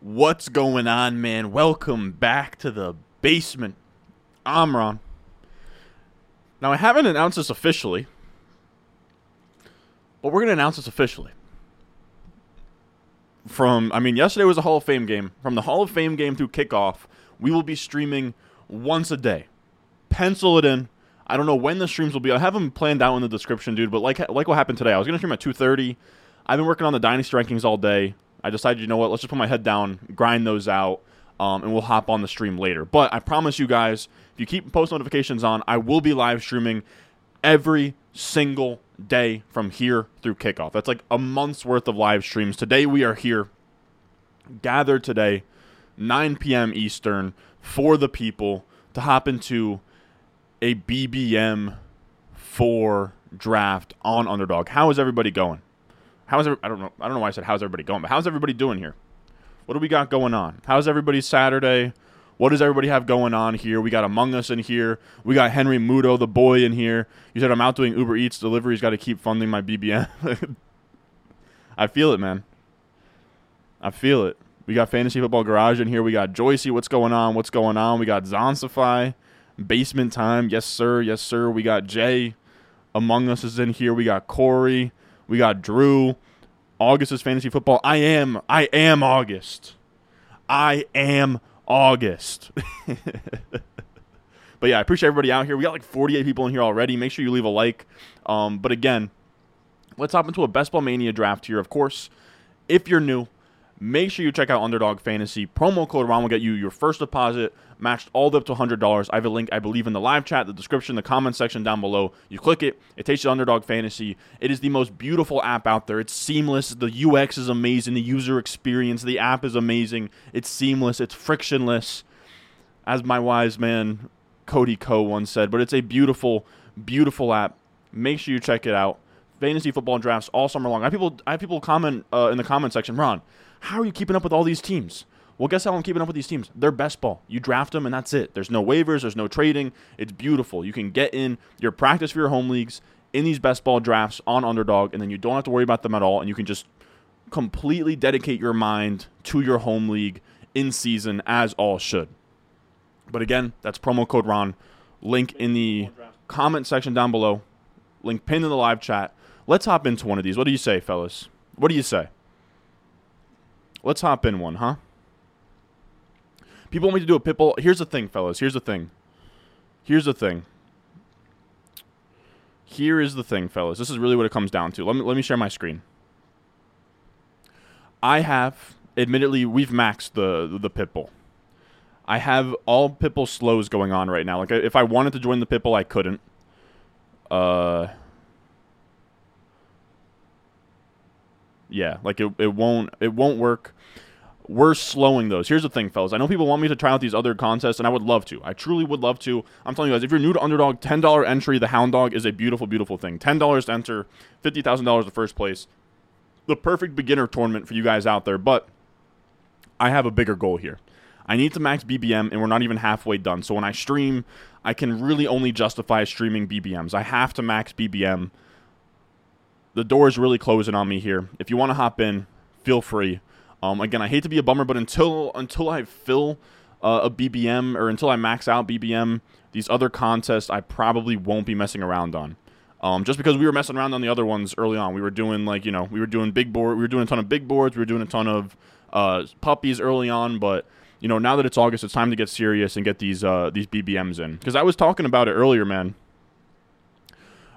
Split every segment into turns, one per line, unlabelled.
What's going on, man? Welcome back to the basement. I'm Ron. Now, I haven't announced this officially, but we're going to announce this officially. From, I mean, yesterday was a Hall of Fame game. From the Hall of Fame game through kickoff, we will be streaming once a day. Pencil it in. I don't know when the streams will be. I have them planned out in the description, dude. But like like what happened today, I was gonna stream at 2:30. I've been working on the dynasty rankings all day. I decided, you know what, let's just put my head down, grind those out, um, and we'll hop on the stream later. But I promise you guys, if you keep post notifications on, I will be live streaming every single day from here through kickoff. That's like a month's worth of live streams. Today we are here, gathered today, 9 p.m. Eastern, for the people to hop into a BBM four draft on underdog. How is everybody going? How's I don't know I don't know why I said how's everybody going, but how's everybody doing here? What do we got going on? How's everybody's Saturday? What does everybody have going on here? We got Among Us in here. We got Henry Mudo, the boy, in here. You said I'm out doing Uber Eats deliveries. Got to keep funding my BBM. I feel it, man. I feel it. We got Fantasy Football Garage in here. We got Joycey. What's going on? What's going on? We got Zonsify. Basement Time. Yes, sir. Yes, sir. We got Jay. Among Us is in here. We got Corey. We got Drew. August is fantasy football. I am. I am August. I am August. but yeah, I appreciate everybody out here. We got like 48 people in here already. Make sure you leave a like. Um, but again, let's hop into a Best Ball Mania draft here. Of course, if you're new, Make sure you check out Underdog Fantasy. Promo code Ron will get you your first deposit matched all the way up to $100. I have a link, I believe, in the live chat, the description, the comment section down below. You click it, it takes you to Underdog Fantasy. It is the most beautiful app out there. It's seamless. The UX is amazing. The user experience, the app is amazing. It's seamless. It's frictionless. As my wise man Cody Ko once said, but it's a beautiful, beautiful app. Make sure you check it out. Fantasy football drafts all summer long. I have people, I have people comment uh, in the comment section, Ron how are you keeping up with all these teams? Well, guess how I'm keeping up with these teams? They're best ball. You draft them and that's it. There's no waivers, there's no trading. It's beautiful. You can get in your practice for your home leagues in these best ball drafts on underdog, and then you don't have to worry about them at all, and you can just completely dedicate your mind to your home league in season as all should. But again, that's promo code Ron. Link in the comment section down below. Link pinned in the live chat. Let's hop into one of these. What do you say, fellas? What do you say? Let's hop in one, huh? People want me to do a pitbull. Here's the thing, fellas. Here's the thing. Here's the thing. Here is the thing, fellas. This is really what it comes down to. Let me let me share my screen. I have, admittedly, we've maxed the the pitbull. I have all pitbull slows going on right now. Like if I wanted to join the pitbull, I couldn't. Uh, Yeah, like it, it won't it won't work. We're slowing those. Here's the thing, fellas. I know people want me to try out these other contests, and I would love to. I truly would love to. I'm telling you guys, if you're new to Underdog, ten dollar entry, the Hound Dog is a beautiful, beautiful thing. Ten dollars to enter, fifty thousand dollars the first place. The perfect beginner tournament for you guys out there. But I have a bigger goal here. I need to max BBM, and we're not even halfway done. So when I stream, I can really only justify streaming BBMs. I have to max BBM the door is really closing on me here. If you want to hop in, feel free. Um, again, I hate to be a bummer, but until until I fill uh, a BBM or until I max out BBM, these other contests I probably won't be messing around on. Um, just because we were messing around on the other ones early on, we were doing like you know we were doing big board, we were doing a ton of big boards, we were doing a ton of uh, puppies early on, but you know now that it's August, it's time to get serious and get these uh, these BBMs in. Because I was talking about it earlier, man,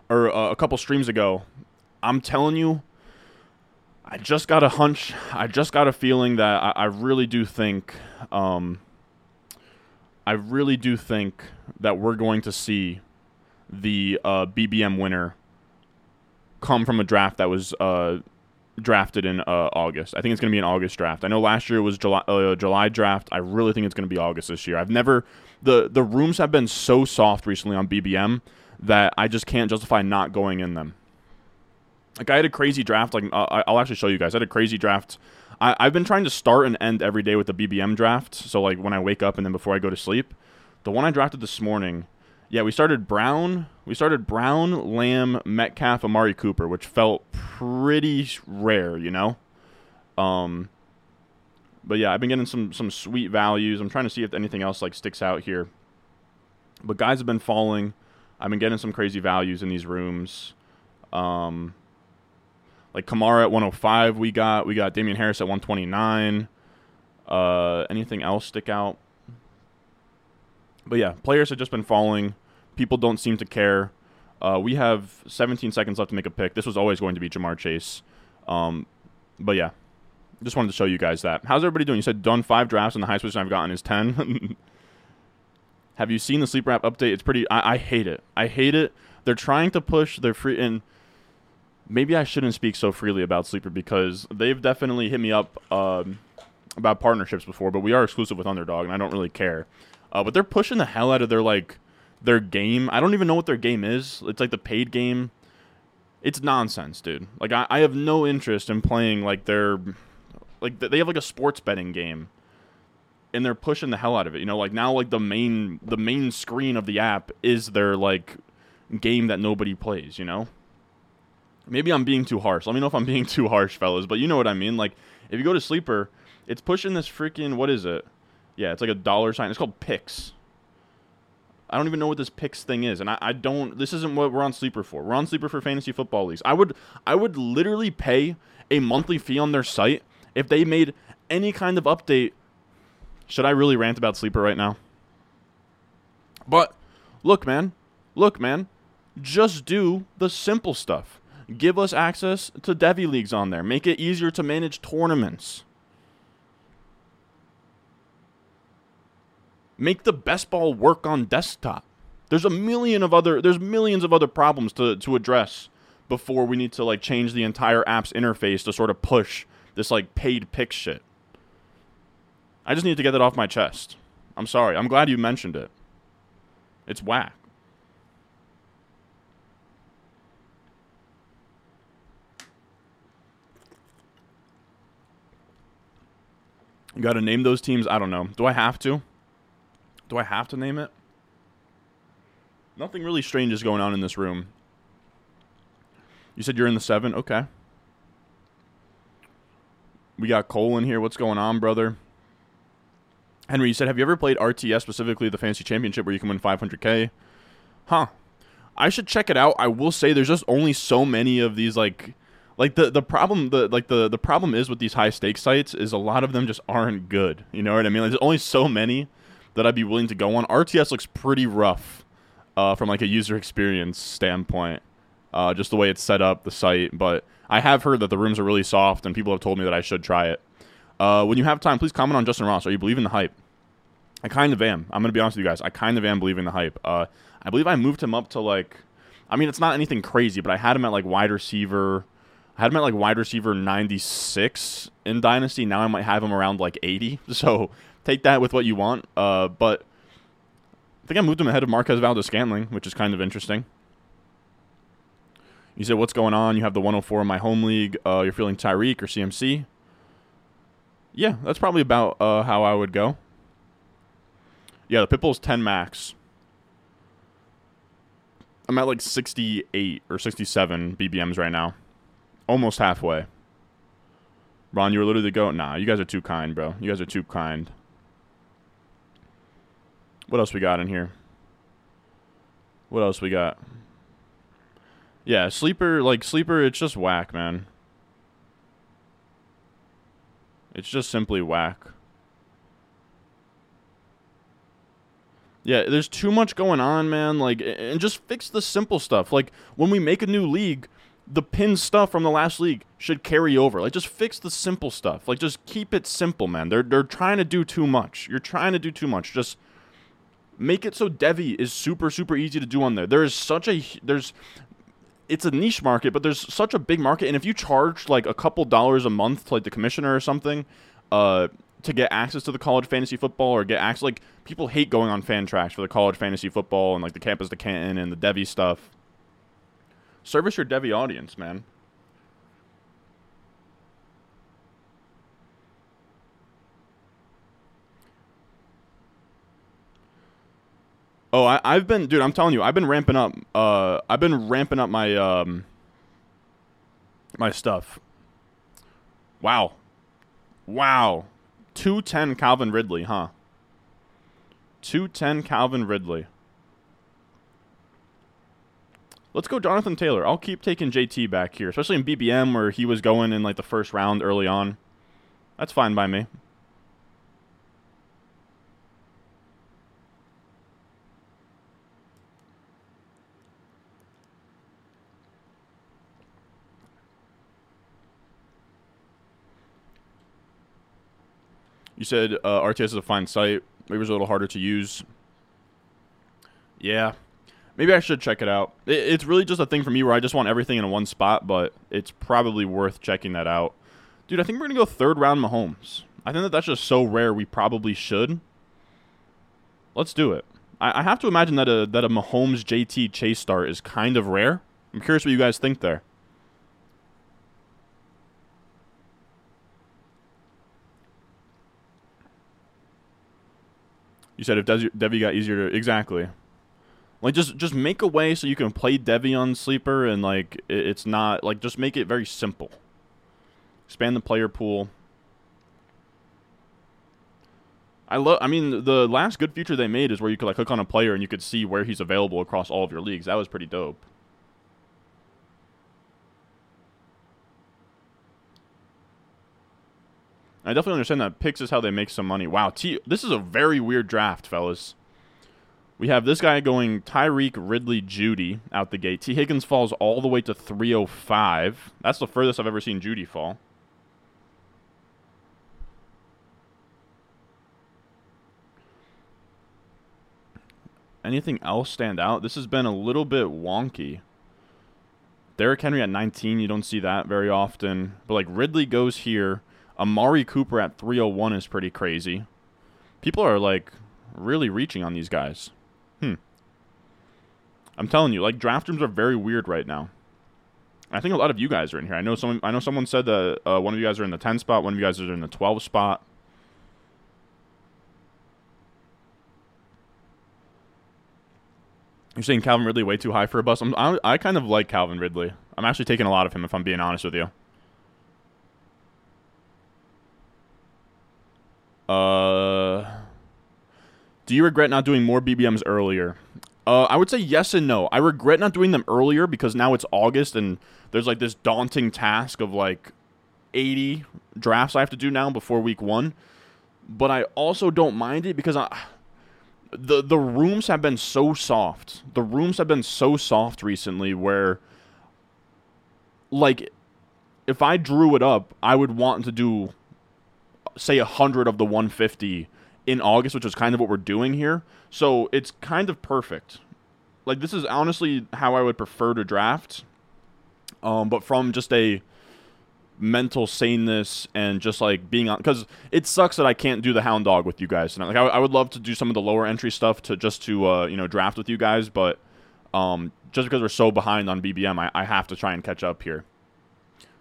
or uh, a couple streams ago. I'm telling you, I just got a hunch. I just got a feeling that I, I really do think, um, I really do think that we're going to see the uh, BBM winner come from a draft that was uh, drafted in uh, August. I think it's going to be an August draft. I know last year it was July uh, July draft. I really think it's going to be August this year. I've never the the rooms have been so soft recently on BBM that I just can't justify not going in them. Like I had a crazy draft. Like uh, I'll actually show you guys. I had a crazy draft. I, I've been trying to start and end every day with the BBM draft. So like when I wake up and then before I go to sleep, the one I drafted this morning. Yeah, we started Brown. We started Brown, Lamb, Metcalf, Amari Cooper, which felt pretty rare, you know. Um, But yeah, I've been getting some some sweet values. I'm trying to see if anything else like sticks out here. But guys have been falling. I've been getting some crazy values in these rooms. Um, like Kamara at 105, we got we got Damien Harris at 129. Uh, anything else stick out? But yeah, players have just been falling. People don't seem to care. Uh, we have 17 seconds left to make a pick. This was always going to be Ja'Marr Chase. Um, but yeah, just wanted to show you guys that. How's everybody doing? You said done five drafts, and the highest position I've gotten is 10. have you seen the Sleeper app update? It's pretty. I, I hate it. I hate it. They're trying to push their free and maybe I shouldn't speak so freely about sleeper because they've definitely hit me up um, about partnerships before, but we are exclusive with Underdog, and I don't really care. Uh, but they're pushing the hell out of their like their game. I don't even know what their game is. It's like the paid game. It's nonsense, dude. Like I, I have no interest in playing like their like they have like a sports betting game. And they're pushing the hell out of it. You know, like now like the main the main screen of the app is their like game that nobody plays, you know? Maybe I'm being too harsh. Let me know if I'm being too harsh, fellas, but you know what I mean. Like if you go to sleeper, it's pushing this freaking what is it? Yeah, it's like a dollar sign. It's called Picks. I don't even know what this picks thing is, and I, I don't. This isn't what we're on sleeper for. We're on sleeper for fantasy football leagues. I would I would literally pay a monthly fee on their site if they made any kind of update. Should I really rant about sleeper right now? But look, man, look, man, just do the simple stuff. Give us access to Devy leagues on there. Make it easier to manage tournaments. Make the best ball work on desktop. There's a million of other there's millions of other problems to, to address before we need to like change the entire app's interface to sort of push this like paid pick shit. I just need to get that off my chest. I'm sorry. I'm glad you mentioned it. It's whack. Got to name those teams. I don't know. Do I have to? Do I have to name it? Nothing really strange is going on in this room. You said you're in the seven? Okay. We got Cole in here. What's going on, brother? Henry, you said, have you ever played RTS, specifically the Fantasy Championship, where you can win 500K? Huh. I should check it out. I will say there's just only so many of these, like, like the the problem the like the the problem is with these high stakes sites is a lot of them just aren't good. You know what I mean? Like, there's only so many that I'd be willing to go on. RTS looks pretty rough uh, from like a user experience standpoint, uh, just the way it's set up, the site. But I have heard that the rooms are really soft, and people have told me that I should try it. Uh, when you have time, please comment on Justyn Ross. Are you believing the hype? I kind of am. I'm gonna be honest with you guys. I kind of am believing the hype. Uh, I believe I moved him up to like, I mean, it's not anything crazy, but I had him at like wide receiver. I had him at like wide receiver 96 in Dynasty. Now I might have him around like 80. So take that with what you want. Uh, but I think I moved him ahead of Marquez Valdes-Scantling, which is kind of interesting. You said, what's going on? You have the 104 in my home league. Uh, you're feeling Tyreek or CMC. Yeah, that's probably about uh, how I would go. Yeah, the Pitbull's 10 max. I'm at like 68 or 67 BBMs right now. Almost halfway. Ron, you were literally the goat. Nah, you guys are too kind, bro. You guys are too kind. What else we got in here? What else we got? Yeah, sleeper like sleeper. It's just whack, man. It's just simply whack. Yeah, there's too much going on, man. Like, and just fix the simple stuff. Like, when we make a new league, the pin stuff from the last league should carry over. Like, just fix the simple stuff. Like, just keep it simple, man. They're they're trying to do too much. You're trying to do too much. Just make it so Devy is super super easy to do on there. There is such a there's it's a niche market, but there's such a big market, and if you charge like a couple dollars a month to like the commissioner or something, uh, to get access to the college fantasy football or get access, like people hate going on Fantrax for the college fantasy football and like the campus to Canton and the Devy stuff. Service your Devy audience, man. Oh, I, I've been, dude. I'm telling you, I've been ramping up. Uh, I've been ramping up my um, my stuff. Wow, wow. 210 Calvin Ridley, huh? 210 Calvin Ridley. Let's go Jonathan Taylor. I'll keep taking JT back here, especially in BBM where he was going in like the first round early on. That's fine by me. You said uh, RTS is a fine site. Maybe it's a little harder to use. Yeah, maybe I should check it out. It, it's really just a thing for me where I just want everything in one spot, but it's probably worth checking that out. Dude, I think we're gonna go third round Mahomes. I think that that's just so rare. We probably should. Let's do it. I, I have to imagine that a that a Mahomes JT chase start is kind of rare. I'm curious what you guys think there. You said if Devy got easier to exactly. Like just just make a way so you can play Devy on sleeper and like it's not like just make it very simple. Expand the player pool. I love. I mean, the last good feature they made is where you could like click on a player and you could see where he's available across all of your leagues. That was pretty dope. I definitely understand that picks is how they make some money. Wow, T this is a very weird draft, fellas. We have this guy going Tyreek, Ridley Jeudy out the gate. T. Higgins falls all the way to 305. That's the furthest I've ever seen Jeudy fall. Anything else stand out? This has been a little bit wonky. Derrick Henry at 19, you don't see that very often. But like Ridley goes here. Amari Cooper at 301 is pretty crazy. People are like really reaching on these guys. I'm telling you, like draft rooms are very weird right now. I think a lot of you guys are in here. I know someone. I know someone said that uh, one of you guys are in the 10 spot. One of you guys are in the 12 spot. You're saying Calvin Ridley way too high for a bus. I'm, I, I kind of like Calvin Ridley. I'm actually taking a lot of him if I'm being honest with you. Uh, do you regret not doing more BBMs earlier? Uh, I would say yes and no. I regret not doing them earlier because now it's August and there's like this daunting task of like 80 drafts I have to do now before week one. But I also don't mind it because I, the the rooms have been so soft. The rooms have been so soft recently where like if I drew it up, I would want to do say 100 of the 150 in August, which is kind of what we're doing here. So it's kind of perfect. Like this is honestly how I would prefer to draft. Um, but from just a mental saneness and just like being on because it sucks that I can't do the hound dog with you guys tonight. Like I, I would love to do some of the lower entry stuff to just to uh, you know draft with you guys, but um, just because we're so behind on BBM, I, I have to try and catch up here.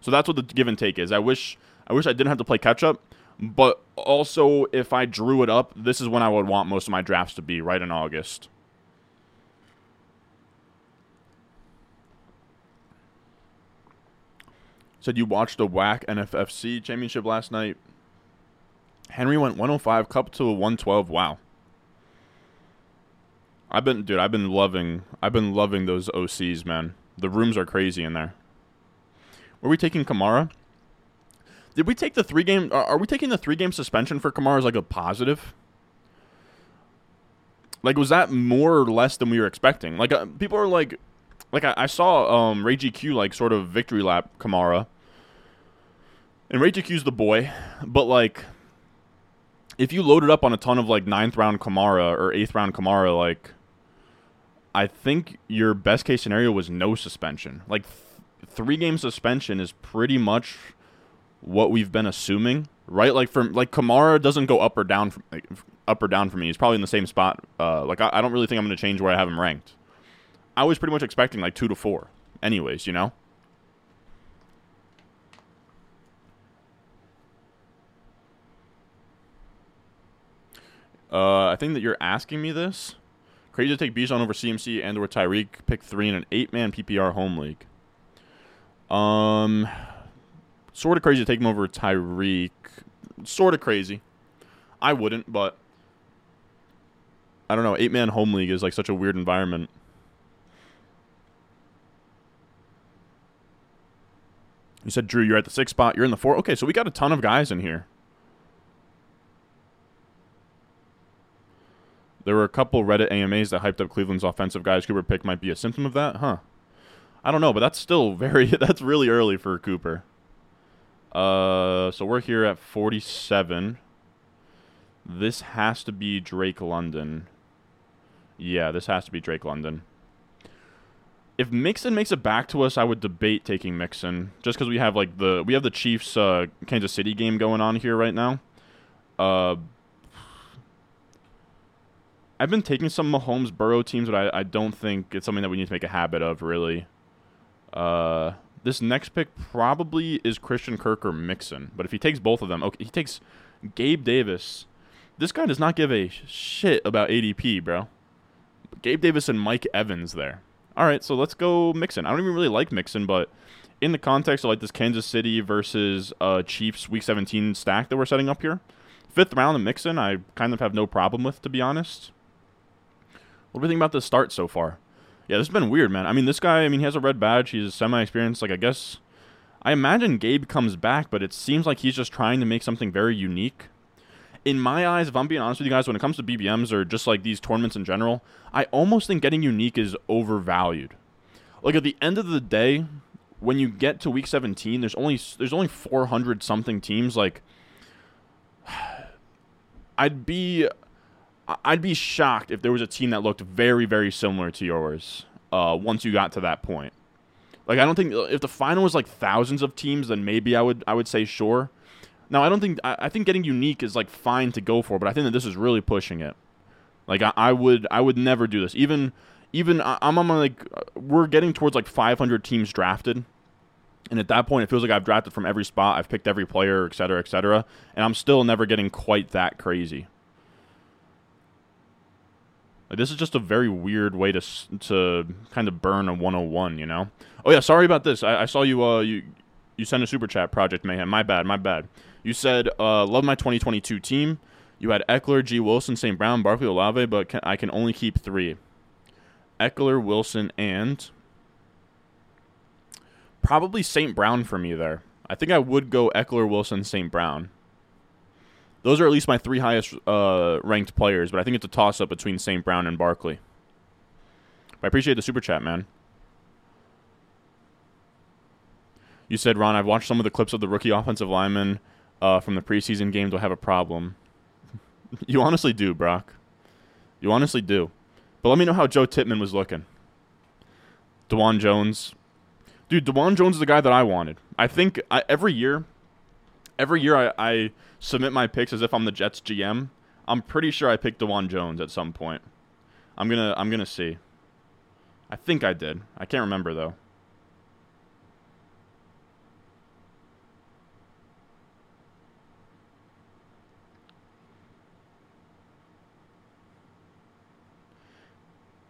So that's what the give and take is. I wish I wish I didn't have to play catch up, but also, if I drew it up, this is when I would want most of my drafts to be, right in August. Said you watched the WAC NFFC championship last night. Henry went 105, Kupp to 112. Wow. I've been, dude. I've been loving. I've been loving those OCs, man. The rooms are crazy in there. Were we taking Kamara? Did we take the three game? Are we taking the three game suspension for Kamara as like a positive? Like, was that more or less than we were expecting? Like, uh, people are like, like I, I saw um, Ray GQ like sort of victory lap Kamara, and Ray GQ's the boy, but like, if you loaded up on a ton of like ninth round Kamara or eighth round Kamara, like, I think your best case scenario was no suspension. Like, th- three game suspension is pretty much what we've been assuming, right? Like from like Kamara doesn't go up or down, from, like, up or down for me. He's probably in the same spot. Uh, like I, I don't really think I'm going to change where I have him ranked. I was pretty much expecting like two to four, anyways. You know. Uh, I think that you're asking me this. Crazy to take Bijan over CMC and or Tyreek. Pick three in an eight-man PPR home league. Um, Sort of crazy to take him over Tyreek. Sort of crazy. I wouldn't, but I don't know. Eight man home league is like such a weird environment. You said Drew, you're at the six spot. You're in the four. Okay, so we got a ton of guys in here. There were a couple Reddit AMAs that hyped up Cleveland's offensive guys. Cooper pick might be a symptom of that, huh? I don't know, but that's still very. That's really early for Cooper. Uh, so we're here at 47. This has to be Drake London. Yeah, this has to be Drake London. If Mixon makes it back to us, I would debate taking Mixon just because we have like the we have the Chiefs uh, Kansas City game going on here right now. Uh, I've been taking some Mahomes Burrow teams, but I, I don't think it's something that we need to make a habit of really. Uh, this next pick probably is Christian Kirk or Mixon, but if he takes both of them, okay, he takes Gabe Davis. This guy does not give a shit about ADP, bro. Gabe Davis and Mike Evans there. All right, so let's go Mixon. I don't even really like Mixon, but in the context of like this Kansas City versus uh, Chiefs Week 17 stack that we're setting up here, fifth round of Mixon, I kind of have no problem with, to be honest. What do we think about the start so far? Yeah, this has been weird, man. I mean, this guy, I mean, he has a red badge. He's semi-experienced. Like, I guess, I imagine Gabe comes back, but it seems like he's just trying to make something very unique. In my eyes, if I'm being honest with you guys, when it comes to BBMs or just like these tournaments in general, I almost think getting unique is overvalued. Like at the end of the day, when you get to week 17, there's only there's only 400 something teams. Like, I'd be I'd be shocked if there was a team that looked very, very similar to yours uh, once you got to that point. Like I don't think if the final was like thousands of teams, then maybe I would I would say sure. Now I don't think I, I think getting unique is like fine to go for, but I think that this is really pushing it. Like I, I would I would never do this. Even even I'm on like we're getting towards like 500 teams drafted. And at that point, it feels like I've drafted from every spot. I've picked every player, et cetera, et cetera. And I'm still never getting quite that crazy. This is just a very weird way to to kind of burn a 101, you know. Oh yeah, sorry about this. I, I saw you uh you you sent a super chat, Project Mayhem. My bad, my bad. You said uh love my 2022 team. You had Ekeler, G. Wilson, St. Brown, Barkley, Olave, but can, I can only keep three. Ekeler, Wilson, and probably St. Brown for me there. I think I would go Ekeler, Wilson, St. Brown. Those are at least my three highest uh, ranked players, but I think it's a toss up between St. Brown and Barkley. I appreciate the super chat, man. You said, Ron, I've watched some of the clips of the rookie offensive lineman uh, from the preseason games. Do I have a problem? you honestly do, Brock. You honestly do. But let me know how Joe Tippmann was looking. Dawand Jones. Dude, Dawand Jones is the guy that I wanted. I think I, every year, every year I, I submit my picks as if I'm the Jets GM. I'm pretty sure I picked Dawand Jones at some point. I'm gonna I'm gonna see. I think I did. I can't remember though.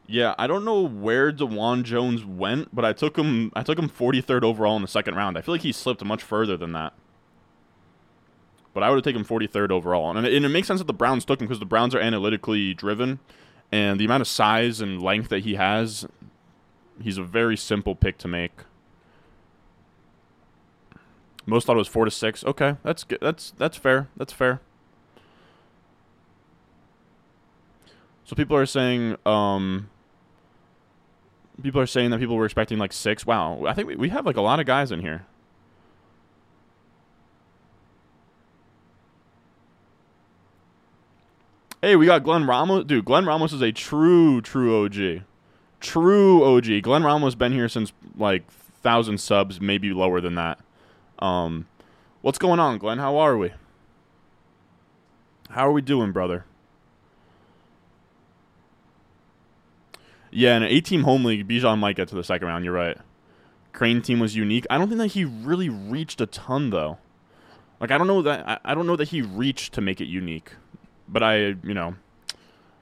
Yeah, I don't know where Dawand Jones went, but I took him I took him 43rd overall in the second round. I feel like he slipped much further than that. But I would have taken 43rd overall. And it, and it makes sense that the Browns took him because the Browns are analytically driven. And the amount of size and length that he has, he's a very simple pick to make. Most thought it was four to six. Okay, that's good. That's that's fair. That's fair. So people are saying, um, people are saying that people were expecting like six. Wow, I think we, we have like a lot of guys in here. Hey, we got Glenn Ramos. Dude, Glenn Ramos is a true, true OG. True OG. Glenn Ramos been here since like thousand subs, maybe lower than that. Um, what's going on, Glenn? How are we? How are we doing, brother? Yeah, in an eight-team home league, Bijan might get to the second round. You're right. Crane team was unique. I don't think that he really reached a ton though. Like I don't know that I, I don't know that he reached to make it unique but I, you know,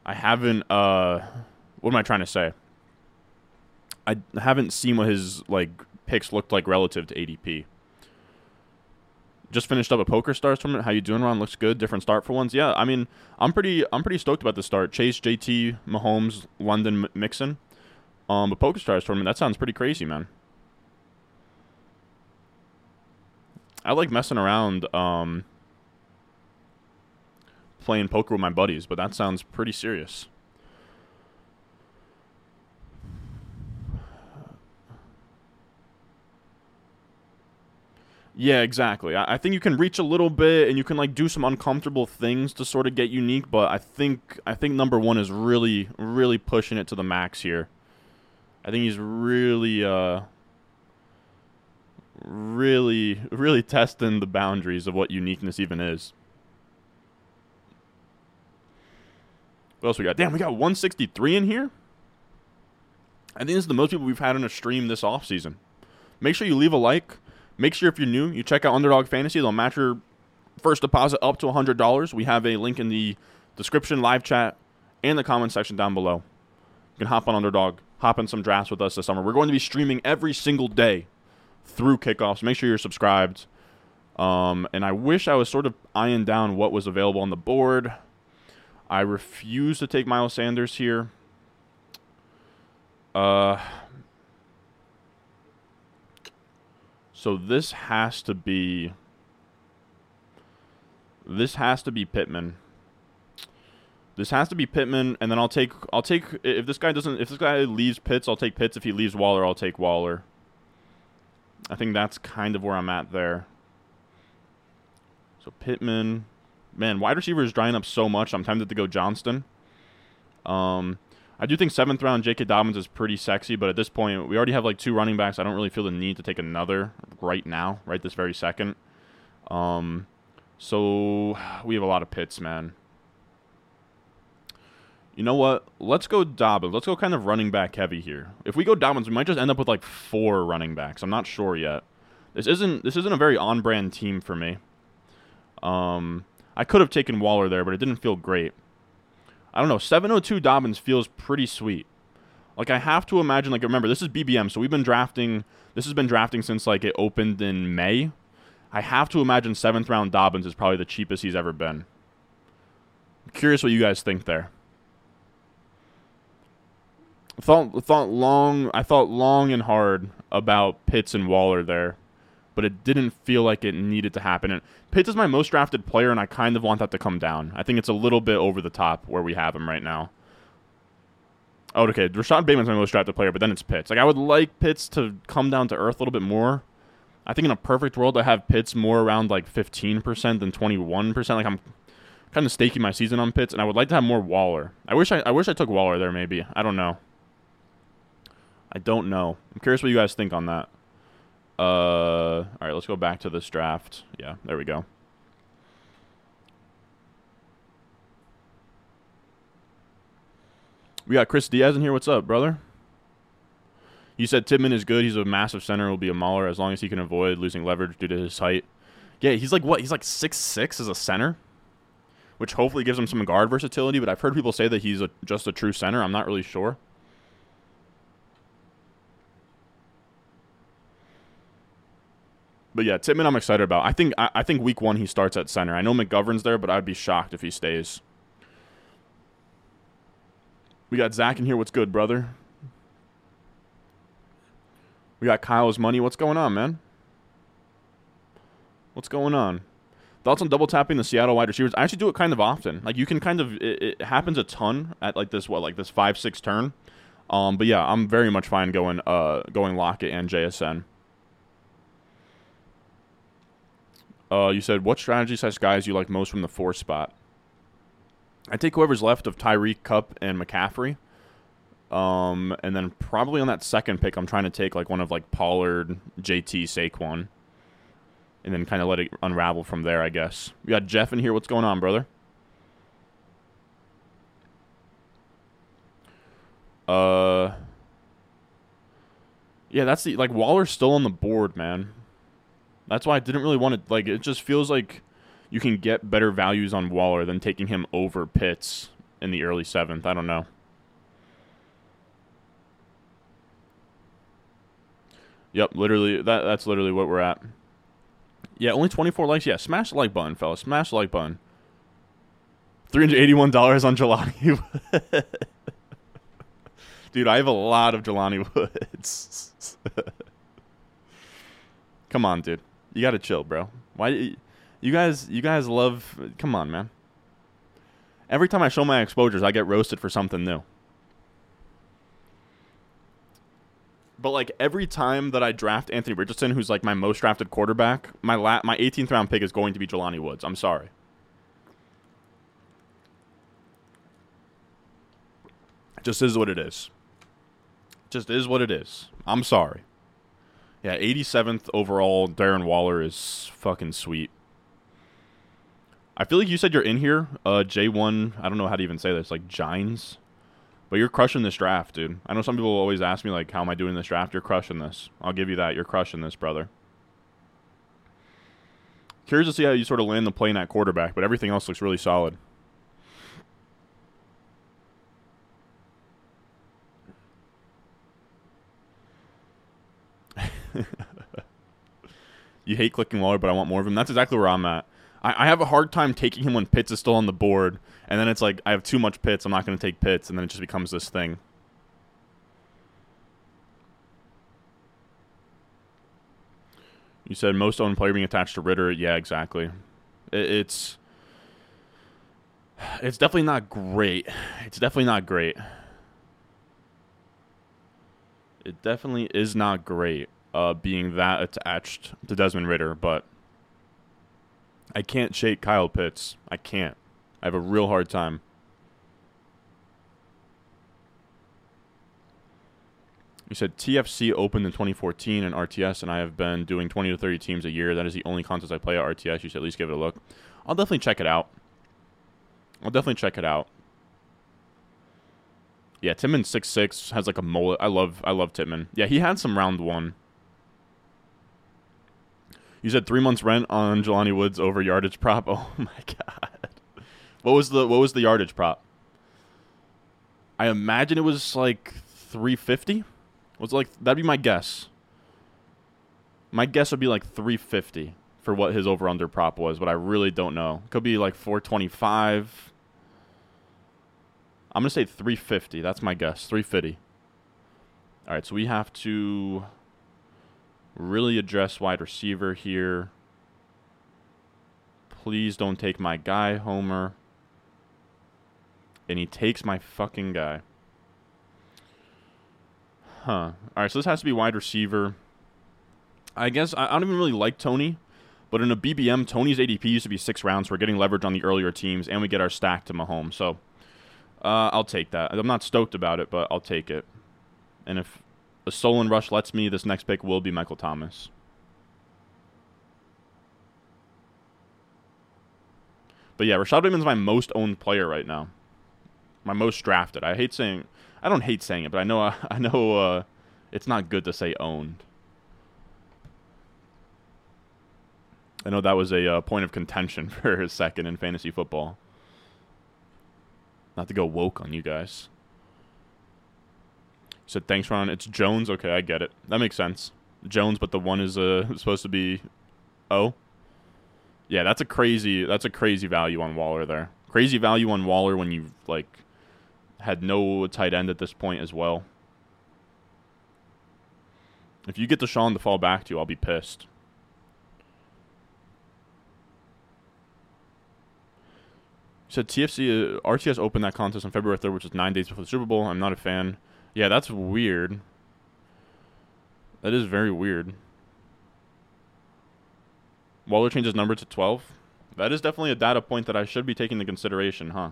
I haven't. Uh, what am I trying to say? I haven't seen what his like picks looked like relative to ADP. just finished up a PokerStars tournament. How you doing, Ron? Looks good. Different start for ones. Yeah, I mean, I'm pretty, I'm pretty stoked about the start. Chase, JT, Mahomes, London, Mixon. Um, but PokerStars tournament. That sounds pretty crazy, man. I like messing around, um, playing poker with my buddies, but that sounds pretty serious. Yeah, exactly. I, think you can reach a little bit and you can like do some uncomfortable things to sort of get unique, but I think I think number one is really, really pushing it to the max here. I think he's really uh really really testing the boundaries of what uniqueness even is. What else we got? Damn, we got 163 in here. I think this is the most people we've had on a stream this off season. Make sure you leave a like. Make sure if you're new, you check out Underdog Fantasy. They'll match your first deposit up to $100. We have a link in the description, live chat, and the comment section down below. You can hop on Underdog, hop in some drafts with us this summer. We're going to be streaming every single day through kickoffs. Make sure you're subscribed. Um, and I wish I was sort of eyeing down what was available on the board. I refuse to take Miles Sanders here. Uh, So this has to be this has to be Pittman. This has to be Pittman, and then I'll take I'll take if this guy doesn't if this guy leaves Pitts, I'll take Pitts. If he leaves Waller, I'll take Waller. I think that's kind of where I'm at there. So Pittman, man, wide receiver is drying up so much. I'm tempted to go Johnston. Um, I do think seventh round J.K. Dobbins is pretty sexy, but at this point, we already have like two running backs. I don't really feel the need to take another right now, right this very second. Um, so we have a lot of Pitts, man. You know what? Let's go Dobbins. Let's go kind of running back heavy here. If we go Dobbins, we might just end up with like four running backs. I'm not sure yet. This isn't this isn't a very on-brand team for me. Um, I could have taken Waller there, but it didn't feel great. I don't know. 702 Dobbins feels pretty sweet. Like I have to imagine. Like remember, this is BBM, so we've been drafting. This has been drafting since like it opened in May. I have to imagine seventh round Dobbins is probably the cheapest he's ever been. I'm curious what you guys think there. Thought thought long. I thought long and hard about Pitts and Waller there but it didn't feel like it needed to happen. And Pitts is my most drafted player, and I kind of want that to come down. I think it's a little bit over the top where we have him right now. Oh, okay. Rashod Bateman's my most drafted player, but then it's Pitts. Like I would like Pitts to come down to earth a little bit more. I think in a perfect world, I have Pitts more around like 15% than 21%. Like I'm kind of staking my season on Pitts, and I would like to have more Waller. I wish I, I wish I took Waller there. Maybe I don't know. I don't know. I'm curious what you guys think on that. Uh, all right, let's go back to this draft. Yeah, there we go. We got Chris Diaz in here. What's up, brother? You said Tippmann is good. He's a massive center. Will be a mauler as long as he can avoid losing leverage due to his height. Yeah, he's like what? He's like six six as a center, which hopefully gives him some guard versatility. But I've heard people say that he's a, just a true center. I'm not really sure. But yeah, Tippmann, I'm excited about. I think I, I, think week one he starts at center. I know McGovern's there, but I'd be shocked if he stays. We got Zach in here. What's good, brother? We got Kyle's money. What's going on, man? What's going on? Thoughts on double tapping the Seattle wide receivers? I actually do it kind of often. Like you can kind of it, it happens a ton at like this what like this five six turn. Um, but yeah, I'm very much fine going uh going Lockett and JSN. Uh, you said what strategy size guys you like most from the four spot? I take whoever's left of Tyreek, Kupp, and McCaffrey. Um, and then probably on that second pick, I'm trying to take like one of like Pollard, JT, Saquon, and then kind of let it unravel from there. I guess we got Jeff in here. What's going on, brother? Uh, yeah, that's the like Waller's still on the board, man. That's why I didn't really want to like. It just feels like you can get better values on Waller than taking him over Pitts in the early seventh. I don't know. Yep, literally that that's literally what we're at. Yeah, only 24 likes. Yeah, smash the like button, fellas. Smash the like button. $381 on Jelani. Dude, I have a lot of Jelani Woods. come on, dude. You got to chill, bro. Why you guys you guys love come on, man. Every time I show my exposures, I get roasted for something new. But like every time that I draft Anthony Richardson, who's like my most drafted quarterback, my la- my 18th round pick is going to be Jelani Woods. I'm sorry. Just is what it is. Just is what it is. I'm sorry. Yeah, 87th overall, Darren Waller is fucking sweet. I feel like you said you're in here, uh, J1. I don't know how to even say this, like Gines. But you're crushing this draft, dude. I know some people always ask me, like, how am I doing this draft? You're crushing this. I'll give you that. You're crushing this, brother. Curious to see how you sort of land the plane at quarterback, but everything else looks really solid. You hate clicking Waller, but I want more of him. That's exactly where I'm at. I, I have a hard time taking him when Pitts is still on the board, and then it's like I have too much Pitts. I'm not going to take Pitts, and then it just becomes this thing. You said most owned player being attached to Ridder. Yeah, exactly. It, it's it's definitely not great. It's definitely not great. It definitely is not great uh, being that attached to Desmond Ridder, but I can't shake Kyle Pitts. I can't. I have a real hard time. You said TFC opened in 2014 and RTS, and I have been doing 20 to 30 teams a year. That is the only contest I play at RTS. You should at least give it a look. I'll definitely check it out. I'll definitely check it out. Yeah, Tippmann six six has like a mullet. I love I love Tippmann. Yeah, he had some round one. You said three months rent on Jelani Woods over yardage prop. Oh my god. What was the what was the yardage prop? I imagine it was like three fifty. Was like that'd be my guess. My guess would be like three fifty for what his over under prop was, but I really don't know. Could be like four twenty five. I'm gonna say three fifty. That's my guess. Three fifty. All right, so we have to really address wide receiver here. Please don't take my guy, Homer. And he takes my fucking guy. Huh. All right, so this has to be wide receiver. I guess I, don't even really like Toney, but in a BBM, Toney's ADP used to be six rounds. So we're getting leverage on the earlier teams, and we get our stack to Mahomes. So uh, I'll take that. I'm not stoked about it, but I'll take it. And if a Stolen Rush lets me, this next pick will be Michael Thomas. But yeah, Rashod Bateman's my most owned player right now. My most drafted. I hate saying I don't hate saying it, but I know uh, I know uh, it's not good to say owned. I know that was a uh, point of contention for a second in fantasy football. Not to go woke on you guys said thanks, Ron. It's Jones. Okay, I get it. That makes sense. Jones, but the one is uh supposed to be O. Yeah, that's a crazy that's a crazy value on Waller there. Crazy value on Waller when you like had no tight end at this point as well. If you get the Deshaun to fall back to you, I'll be pissed. said TFC uh, RTS opened that contest on February 3rd, which is nine days before the Super Bowl. I'm not a fan. Yeah, that's weird. That is very weird. Waller changes number to 12. That is definitely a data point that I should be taking into consideration, huh?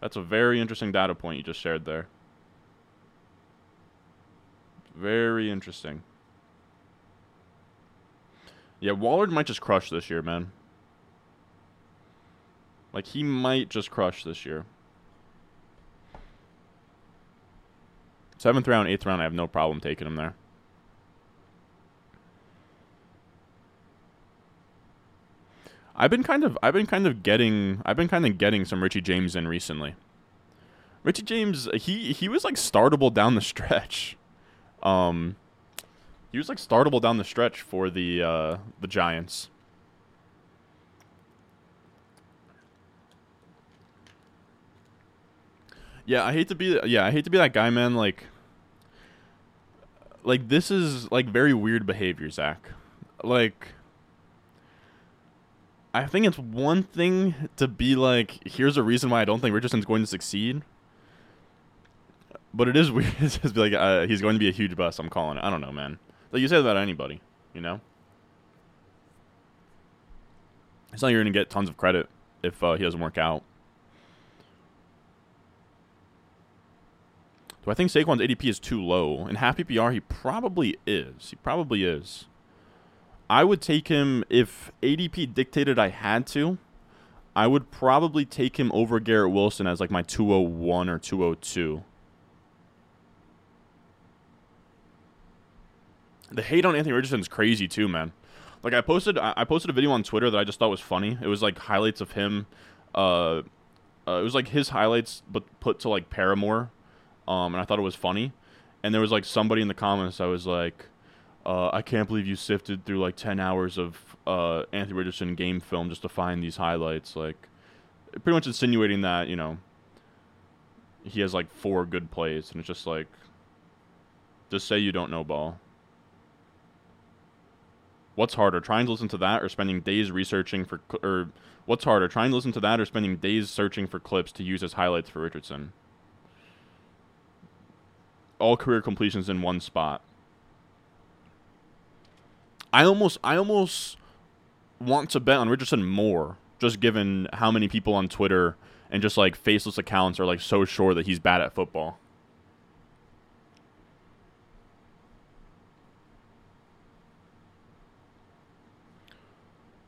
That's a very interesting data point you just shared there. Very interesting. Yeah, Waller might just crush this year, man. Like, he might just crush this year. Seventh round, eighth round, I have no problem taking him there. I've been kind of I've been kind of getting I've been kind of getting some Richie James in recently. Richie James he he was like startable down the stretch. Um He was like startable down the stretch for the uh, the Giants. Yeah, I hate to be yeah, I hate to be that guy, man. Like, like this is like very weird behavior, Zach. Like, I think it's one thing to be like, here's a reason why I don't think Richardson's going to succeed. But it is weird to be like, uh, he's going to be a huge bust. I'm calling it. I don't know, man. Like you say that about anybody, you know. It's not like you're going to get tons of credit if uh, he doesn't work out. Do I think Saquon's ADP is too low? In half PPR, he probably is. He probably is. I would take him if ADP dictated I had to. I would probably take him over Garrett Wilson as like my 201 or 202. The hate on Anthony Richardson is crazy too, man. Like I posted, I posted a video on Twitter that I just thought was funny. It was like highlights of him. Uh, uh, it was like his highlights, but put to like Paramore, um, and I thought it was funny. And there was like somebody in the comments. I was like, uh, I can't believe you sifted through like ten hours of uh, Anthony Richardson game film just to find these highlights. Like, pretty much insinuating that you know he has like four good plays, and it's just like, just say you don't know ball. What's harder, trying to listen to that or spending days researching for, or what's harder, trying to listen to that or spending days searching for clips to use as highlights for Richardson? All career completions in one spot. I almost, I almost want to bet on Richardson more, just given how many people on Twitter and just like faceless accounts are like so sure that he's bad at football.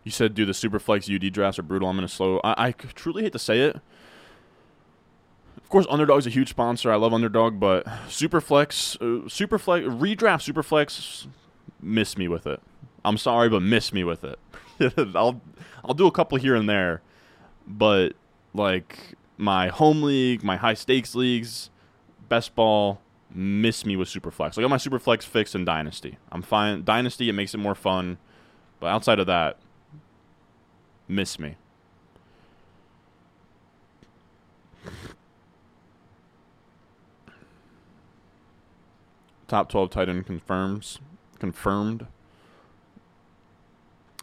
You said, do the Superflex UD drafts are brutal. I'm to slow. I, I truly hate to say it. Course, Underdog's a huge sponsor. I love Underdog, but Superflex, uh, Superflex, redraft Superflex, miss me with it. I'm sorry, but miss me with it. I'll I'll do a couple here and there, but like my home league, my high stakes leagues, best ball, miss me with Superflex. I got my Superflex fixed in Dynasty. I'm fine. Dynasty, it makes it more fun, but outside of that, miss me. Top 12 tight end confirms confirmed.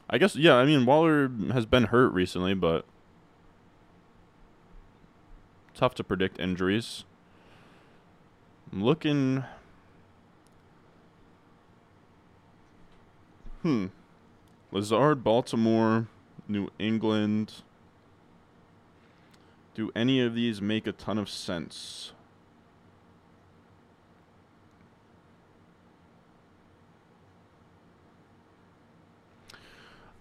I guess yeah, I mean Waller has been hurt recently, but tough to predict injuries. I'm looking Hmm. Lazard, Baltimore, New England. Do any of these make a ton of sense?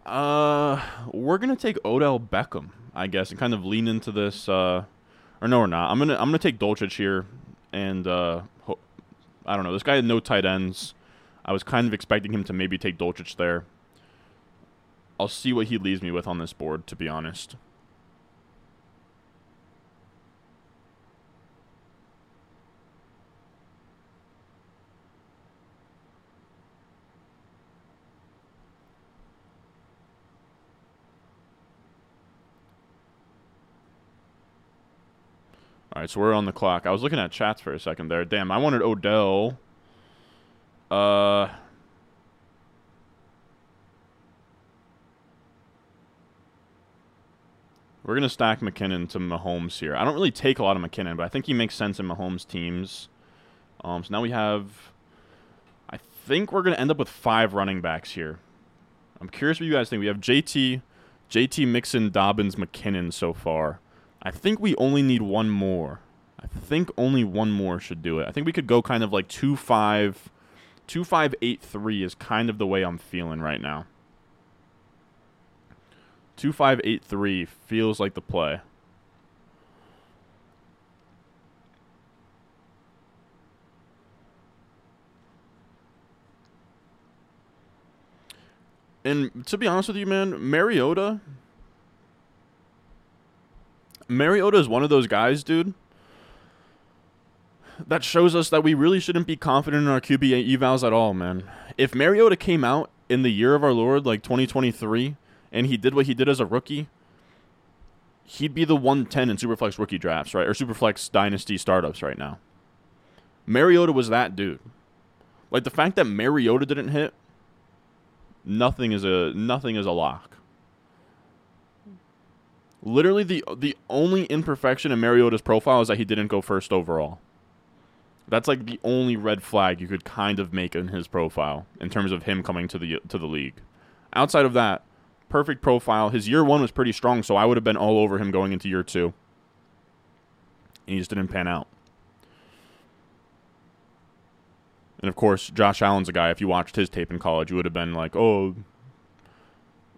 Uh, we're gonna take Odell Beckham, I guess, and kind of lean into this. Uh, or no, we're not. I'm gonna I'm gonna take Dulcich here, and uh, ho- I don't know. This guy had no tight ends. I was kind of expecting him to maybe take Dulcich there. I'll see what he leaves me with on this board, to be honest. All right, so we're on the clock. I was looking at chats for a second there. Damn, I wanted Odell. Uh, We're going to stack McKinnon to Mahomes here. I don't really take a lot of McKinnon, but I think he makes sense in Mahomes' teams. Um, so now we have. I think we're going to end up with five running backs here. I'm curious what you guys think. We have JT, JT Mixon, Dobbins, McKinnon so far. I think we only need one more. I think only one more should do it. I think we could go kind of like 2 5 2 5 8 3 is kind of the way I'm feeling right now. 2583 feels like the play. And to be honest with you, man, Mariota. Mariota is one of those guys, dude. that shows us that we really shouldn't be confident in our QB evals at all, man. If Mariota came out in the year of our Lord, like 2023, and he did what he did as a rookie, he'd be the 110 in Superflex rookie drafts, right? Or Superflex dynasty startups right now. Mariota was that dude. Like the fact that Mariota didn't hit, nothing is a nothing is a lock. Literally the the only imperfection in Mariota's profile is that he didn't go first overall. That's like the only red flag you could kind of make in his profile in terms of him coming to the to the league. Outside of that, perfect profile. His year one was pretty strong, so I would have been all over him going into year two. And he just didn't pan out. And of course, Josh Allen's a guy. If you watched his tape in college, you would have been like, "Oh,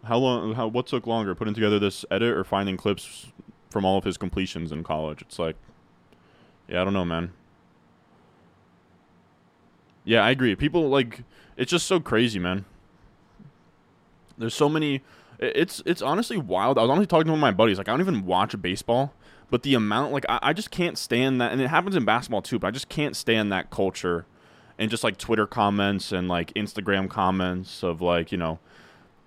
how long? How what took longer, putting together this edit or finding clips from all of his completions in college?" It's like, yeah, I don't know, man. Yeah, I agree. People like it's just so crazy, man. There's so many. It's it's honestly wild. I was honestly talking to one of my buddies. Like I don't even watch baseball, but the amount like I, I just can't stand that, and it happens in basketball too. But I just can't stand that culture, and just like Twitter comments and like Instagram comments of like you know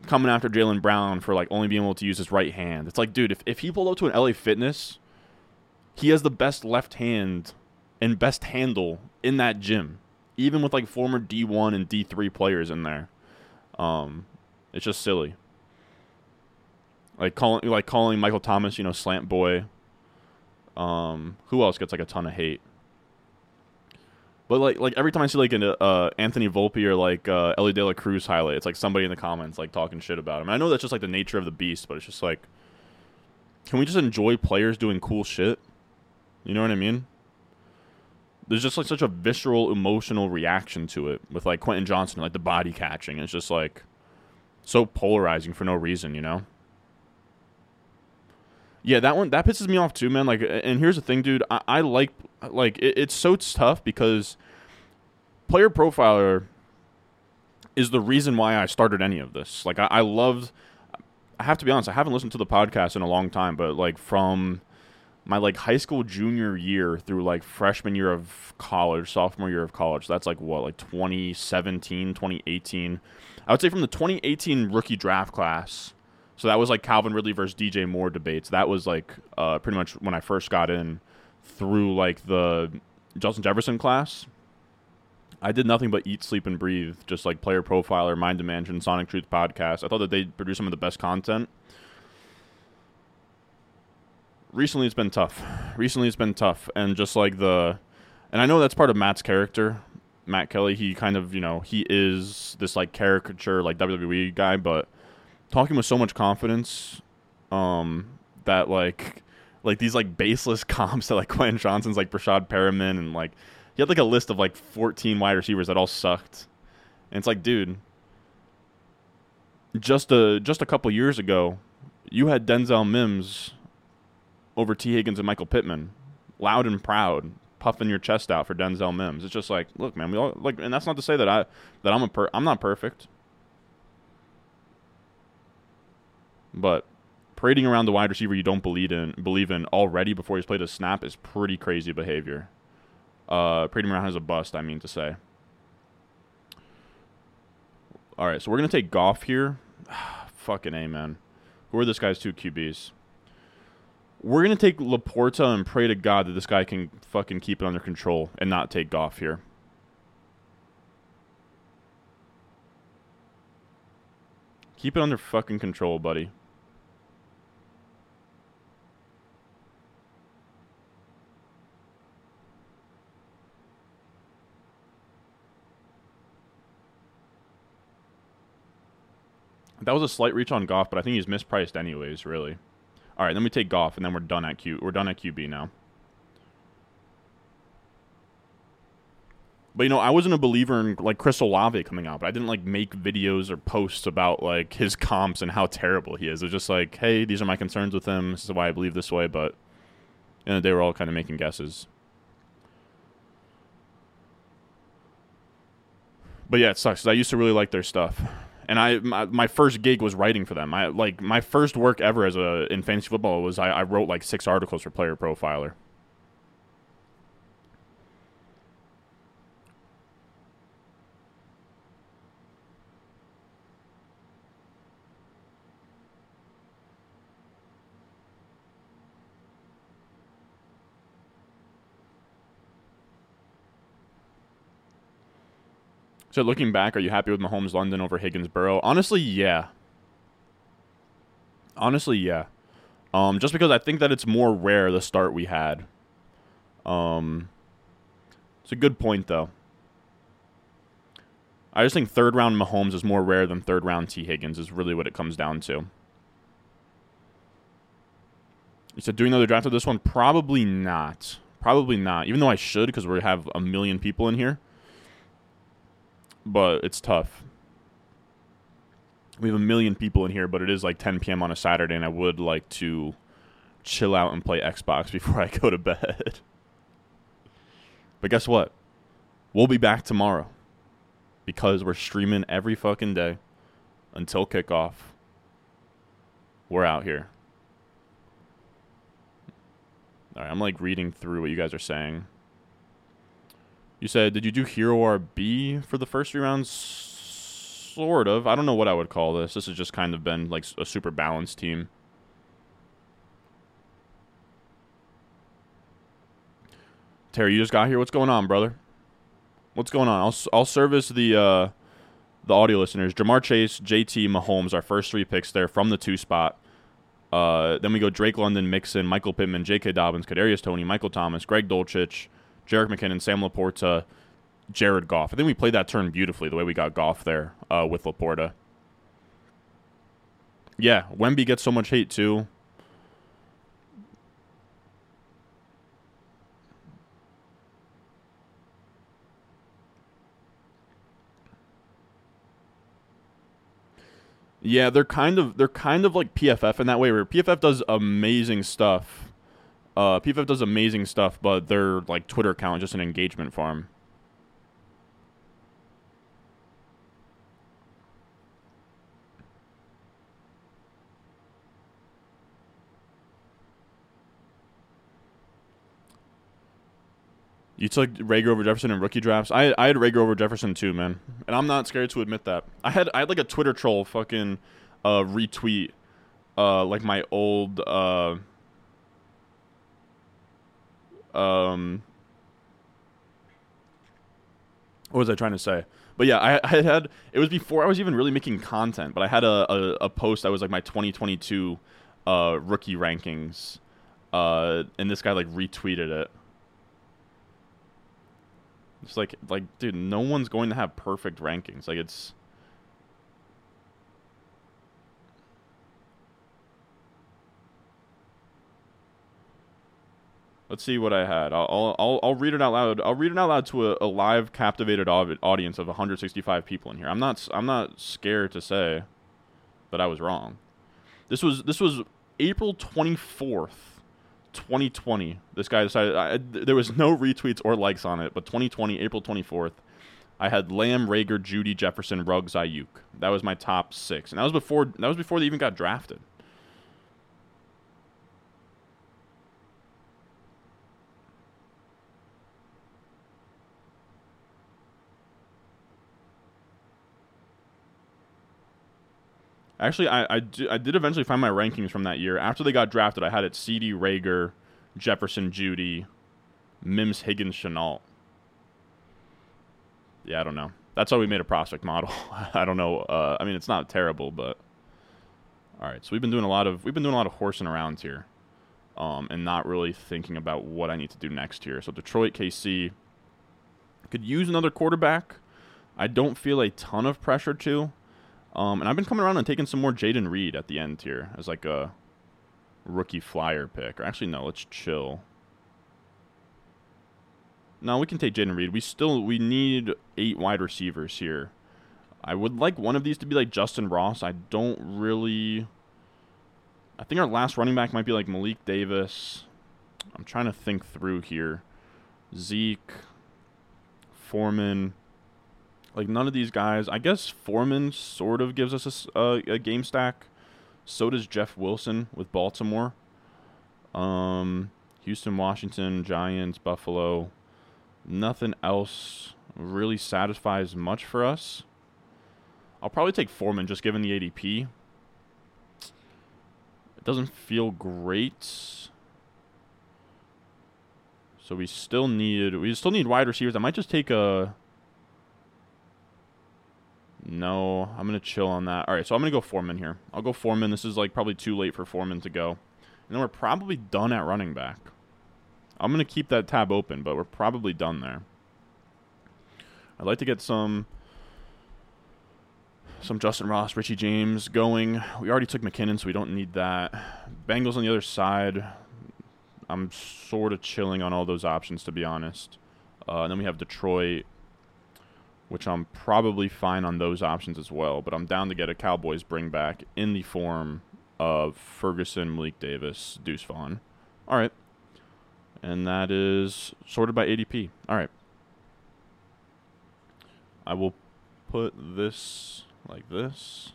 coming after Jaylen Brown for like only being able to use his right hand. It's like, dude, if if he pulled up to an LA Fitness, he has the best left hand and best handle in that gym even with like former D1 and D3 players in there. Um, it's just silly. Like calling like calling Michael Thomas, you know, slant boy. Um, who else gets like a ton of hate? But like like every time I see like an uh, Anthony Volpe or like uh, Elly De La Cruz highlight, it's like somebody in the comments like talking shit about him. And I know that's just like the nature of the beast, but it's just like, can we just enjoy players doing cool shit? You know what I mean? there's just like such a visceral emotional reaction to it with like Quentin Johnston, like the body catching. It's just like so polarizing for no reason, you know? Yeah, that one that pisses me off too, man. Like, and here's the thing, dude. I, I like like it, it's so tough because player profiler is the reason why I started any of this. Like, I, I loved. I have to be honest. I haven't listened to the podcast in a long time, but like from my like high school junior year through like freshman year of college, sophomore year of college. That's like what, like 2017, 2018. I would say from the 2018 rookie draft class. So that was like Calvin Ridley versus DJ Moore debates. That was like uh, pretty much when I first got in through like the Justin Jefferson class. I did nothing but eat, sleep, and breathe, just like Player Profiler, Mind Dimension, Sonic Truth podcast. I thought that they produced some of the best content recently it's been tough. Recently it's been tough, and just like the, and I know that's part of Matt's character. Matt Kelly, he kind of you know he is this like caricature like WWE guy, but talking with so much confidence, um, that like like these like baseless comps to like Quentin Johnston's like Breshad Perriman and like he had like a list of like 14 wide receivers that all sucked, and it's like dude, just a just a couple years ago, you had Denzel Mims over T. Higgins and Michael Pittman, loud and proud, puffing your chest out for Denzel Mims. It's just like, look, man, we all like, and that's not to say that I that I'm a per, I'm not perfect, but parading around the wide receiver you don't believe in believe in already before he's played a snap is pretty crazy behavior. Uh, parading around as a bust, I mean to say. All right, so we're gonna take Goff here. Fucking amen. Who are this guy's two QBs? We're gonna take Laporta and pray to God that this guy can fucking keep it under control and not take Goff here. Keep it under fucking control, buddy. That was a slight reach on Goff, but I think he's mispriced anyways, really. All right, then we take Goff, and then we're done at Q. We're done at QB now. But you know, I wasn't a believer in like Chris Olave coming out, but I didn't like make videos or posts about like his comps and how terrible he is. It was just like, hey, these are my concerns with him. This is why I believe this way. But you they were all kind of making guesses. But yeah, it sucks. I used to really like their stuff and I my, my, first gig was writing for them. I like my first work ever as a in fantasy football was I, I wrote like six articles for Player Profiler. So looking back, are you happy with Mahomes London over Higgins Burrow? Honestly, yeah. Honestly, yeah. Um, just because I think that it's more rare the start we had. Um, it's a good point though. I just think third round Mahomes is more rare than third round T Higgins is really what it comes down to. You said doing another draft of this one? Probably not. Probably not. Even though I should because we have a million people in here. But it's tough. We have a million people in here, but it is like 10 p.m. on a Saturday, and I would like to chill out and play Xbox before I go to bed. but guess what? We'll be back tomorrow because we're streaming every fucking day until kickoff. We're out here. All right, I'm like reading through what you guys are saying. You said, did you do Hero RB for the first three rounds? Sort of. I don't know what I would call this. This has just kind of been like a super balanced team. Terry, you just got here. What's going on, brother? What's going on? I'll I'll service the uh, the audio listeners. Ja'Marr Chase, JT, Mahomes, our first three picks there from the two spot. Uh, then we go Drake London, Mixon, Michael Pittman, J.K. Dobbins, Kadarius Toney, Michael Thomas, Greg Dulcich, Jerick McKinnon, Sam LaPorta, Jared Goff. I think we played that turn beautifully the way we got Goff there uh, with LaPorta. Yeah, Wemby gets so much hate too. Yeah, they're kind of they're kind of like PFF in that way, where PFF does amazing stuff. Uh, PFF does amazing stuff, but their like Twitter account just an engagement farm. You took Reagor over Jefferson in rookie drafts. I I had Reagor over Jefferson too, man, and I'm not scared to admit that. I had I had like a Twitter troll fucking uh, retweet uh, like my old uh, um what was I trying to say? But yeah, I, I had it was before I was even really making content, but I had a, a, a post that was like my 2022 uh, rookie rankings, uh, and this guy like retweeted it. It's like like dude, no one's going to have perfect rankings. Like it's Let's see what I had. I'll, I'll, I'll read it out loud. I'll read it out loud to a, a live captivated audience of 165 people in here. I'm not I'm not scared to say that I was wrong. This was this was April 24th, 2020, this guy decided I, there was no retweets or likes on it, but 2020, April 24th, I had Lamb, Reagor, Jeudy, Jefferson, Ruggs, Aiyuk. That was my top six, and that was before that was before they even got drafted. Actually, I, I, I did eventually find my rankings from that year. After they got drafted, I had it CeeDee Reagor, Jefferson Jeudy, Mims Higgins Shenault. Yeah, I don't know. That's why we made a prospect model. I don't know. Uh, I mean, it's not terrible, but all right. So we've been doing a lot of we've been doing a lot of horsing around here, um, and not really thinking about what I need to do next here. So Detroit, KC could use another quarterback. I don't feel a ton of pressure to. Um, and I've been coming around and taking some more Jayden Reed at the end here as like a rookie flyer pick. Or actually, no, let's chill. No, we can take Jayden Reed. We still we need eight wide receivers here. I would like one of these to be like Justyn Ross. I don't really. I think our last running back might be like Malik Davis. I'm trying to think through here. Zeke, Foreman. Like none of these guys. I guess Foreman sort of gives us a, a, a game stack. So does Jeff Wilson with Baltimore. Um, Houston, Washington, Giants, Buffalo. Nothing else really satisfies much for us. I'll probably take Foreman just given the ADP. It doesn't feel great. So we still need we still need wide receivers. I might just take a No, I'm to chill on that. All right, so I'm to go Foreman here. I'll go Foreman. This is like probably too late for Foreman to go. And then we're probably done at running back. I'm to keep that tab open, but we're probably done there. I'd like to get some some Justyn Ross, Richie James going. We already took McKinnon, so we don't need that. Bengals on the other side. I'm sort of chilling on all those options, to be honest. Uh, and then we have Detroit, which I'm probably fine on those options as well. But I'm down to get a Cowboys bring back in the form of Ferguson, Malik Davis, Deuce Vaughn. All right. And that is sorted by ADP. All right. I will put this like this.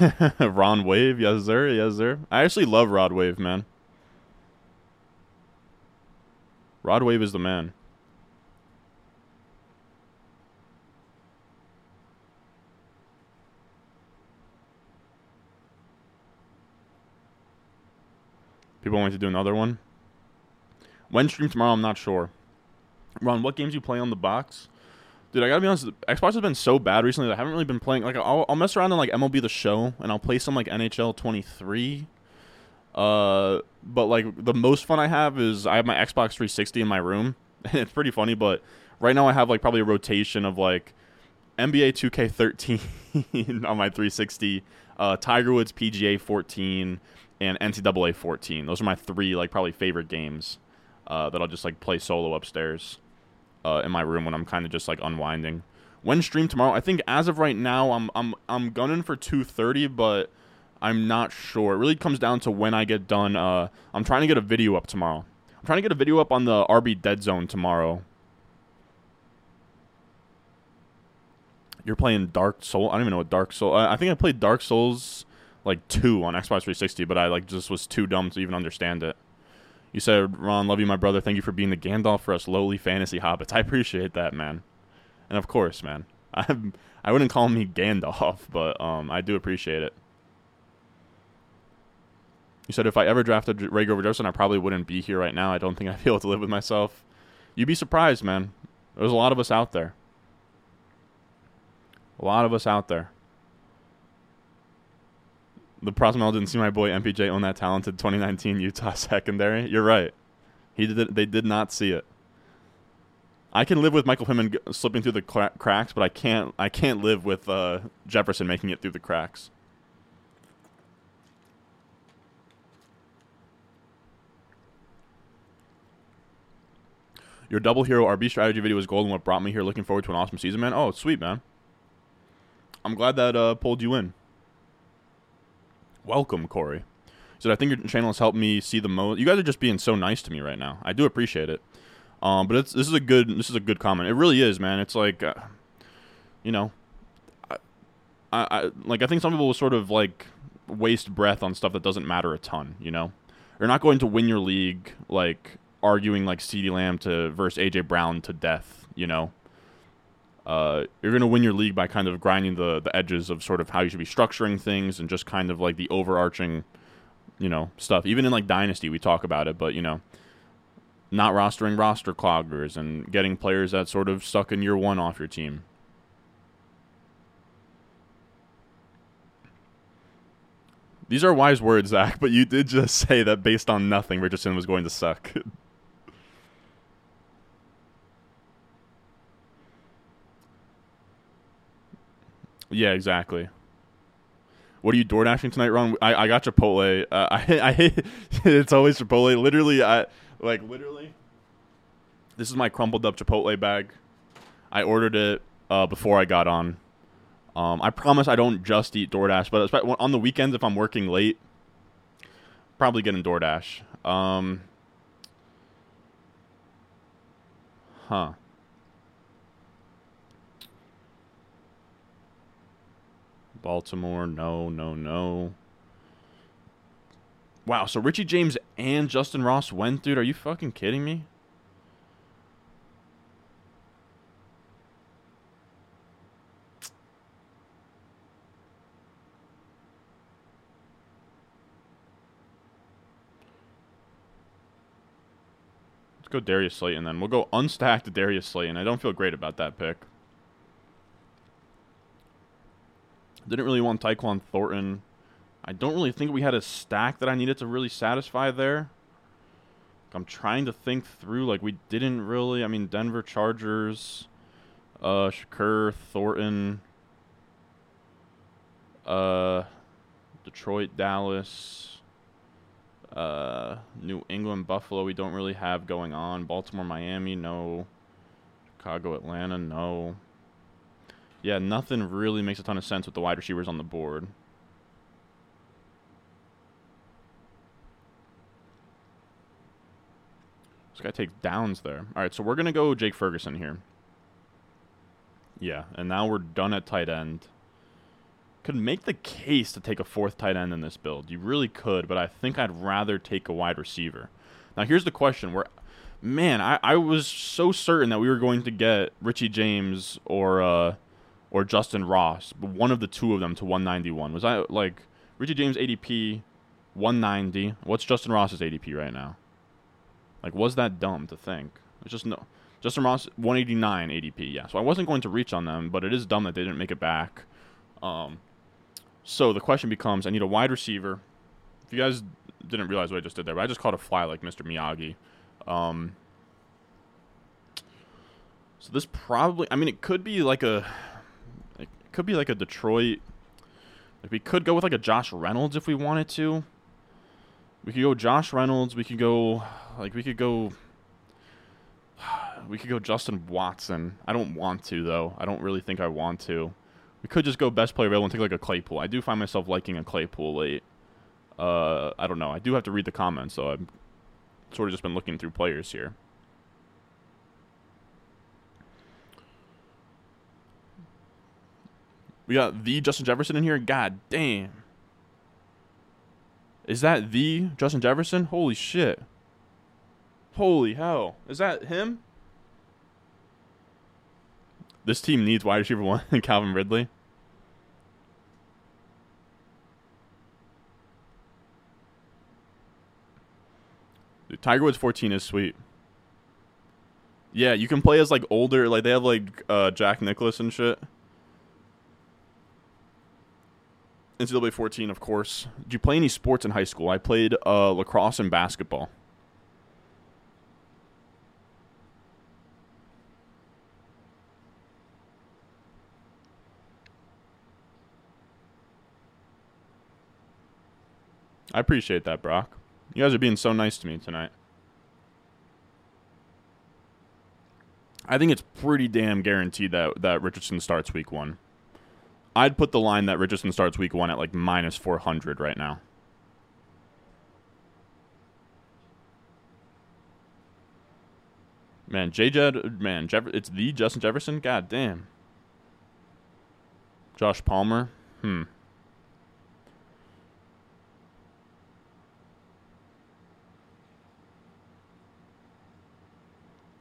Ron Wave, yes sir, yes sir. I actually love Rod Wave, man. Rod Wave is the man. People want me to do another one. When stream tomorrow, I'm not sure. Ron, what games you play on the box? Dude, I gotta be honest. Xbox has been so bad recently that I haven't really been playing. Like, I'll, I'll mess around in like MLB The Show, and I'll play some like NHL 23. Uh, but like the most fun I have is I have my Xbox 360 in my room, it's pretty funny. But right now I have like probably a rotation of like NBA 2K13 on my 360, uh, Tiger Woods PGA 14, and NCAA 14. Those are my three like probably favorite games uh, that I'll just like play solo upstairs uh, in my room when I'm kind of just like unwinding. When stream tomorrow, I think as of right now, I'm I'm I'm gunning for 2:30, but I'm not sure. It really comes down to when I get done. Uh, I'm trying to get a video up tomorrow. I'm trying to get a video up on the RB Dead Zone tomorrow. You're playing Dark Soul. I don't even know what Dark Soul. I, I think I played Dark Souls like two on Xbox 360, but I like just was too dumb to even understand it. You said, Ron, love you, my brother. Thank you for being the Gandalf for us lowly fantasy hobbits. I appreciate that, man. And of course, man, I'm, I wouldn't call me Gandalf, but um, I do appreciate it. You said if I ever drafted Reagor over Jefferson, I probably wouldn't be here right now. I don't think I'd be able to live with myself. You'd be surprised, man. There's a lot of us out there. A lot of us out there the Prosmel didn't see my boy MPJ own that talented 2019 Utah secondary. You're right. He did. They did not see it. I can live with Michael Pittman slipping through the cracks, but I can't. I can't live with uh, Jefferson making it through the cracks. Your double hero RB strategy video was golden. What brought me here? Looking forward to an awesome season, man. Oh, sweet, man. I'm glad that uh, pulled you in. Welcome, Corey. So I think your channel has helped me see the most. You guys are just being so nice to me right now. I do appreciate it. Um, but this is a good this is a good comment. It really is, man. It's like, uh, you know, I, I, I like I think some people will sort of like waste breath on stuff that doesn't matter a ton. You know, you're not going to win your league like arguing like CeeDee Lamb to versus AJ Brown to death. You know, uh, you're going to win your league by kind of grinding the, the edges of sort of how you should be structuring things and just kind of like the overarching, you know, stuff. Even in like Dynasty, we talk about it, but, you know, not rostering roster cloggers and getting players that sort of stuck in year one off your team. These are wise words, Zach, but you did just say that based on nothing, Richardson was going to suck. Yeah, exactly. What are you door dashing tonight, Ron? I, I got Chipotle. Uh, I I hate it's always Chipotle. Literally, I like literally. This is my crumpled up Chipotle bag. I ordered it uh, before I got on. Um, I promise I don't just eat DoorDash, but on the weekends if I'm working late, probably getting DoorDash. Um, huh. Baltimore, no, no, no. Wow, so Richie James and Justyn Ross went, dude. Are you fucking kidding me? Let's go Darius Slayton then. We'll go unstacked Darius Slayton. I don't feel great about that pick. Didn't really want Tyquan Thornton. I don't really think we had a stack that I needed to really satisfy there. I'm trying to think through. Like, we didn't really. I mean, Denver Chargers, uh, Shakur, Thornton, uh, Detroit, Dallas, uh, New England, Buffalo, we don't really have going on. Baltimore, Miami, no. Chicago, Atlanta, no. Yeah, nothing really makes a ton of sense with the wide receivers on the board. This guy takes downs there. All right, so we're going to go Jake Ferguson here. Yeah, and now we're done at tight end. Could make the case to take a fourth tight end in this build. You really could, but I think I'd rather take a wide receiver. Now, here's the question. Where, man, I, I was so certain that we were going to get Richie James or uh, or Justyn Ross, but one of the two of them to 191. Was I like Richie James ADP 190? What's Justyn Ross's ADP right now? Like, was that dumb to think? It's just no. Justyn Ross 189 ADP. Yeah, so I wasn't going to reach on them, but it is dumb that they didn't make it back. Um, so the question becomes: I need a wide receiver. If you guys didn't realize what I just did there, but I just caught a fly like Mr. Miyagi. Um, so this probably, I mean, it could be like a, could be like a Detroit. Like we could go with like a Josh Reynolds if we wanted to. We could go Josh Reynolds. We could go, like we could go. We could go Justin Watson. I don't want to though. I don't really think I want to. We could just go best player available and take like a Claypool. I do find myself liking a Claypool late. Uh, I don't know. I do have to read the comments, so I've sort of just been looking through players here. We got the Justin Jefferson in here. God damn. Is that the Justin Jefferson? Holy shit. Holy hell. Is that him? This team needs wide receiver one and Calvin Ridley. Dude, Tiger Woods 14 is sweet. Yeah, you can play as like older, like they have like uh, Jack Nicklaus and shit. NCAA 14, of course. Did you play any sports in high school? I played uh, lacrosse and basketball. I appreciate that, Brock. You guys are being so nice to me tonight. I think it's pretty damn guaranteed that that Richardson starts week one. I'd put the line that Richardson starts week one at like minus 400 right now. Man, J. Jed, man, Jeff, it's the Justin Jefferson. God damn. Josh Palmer. Hmm.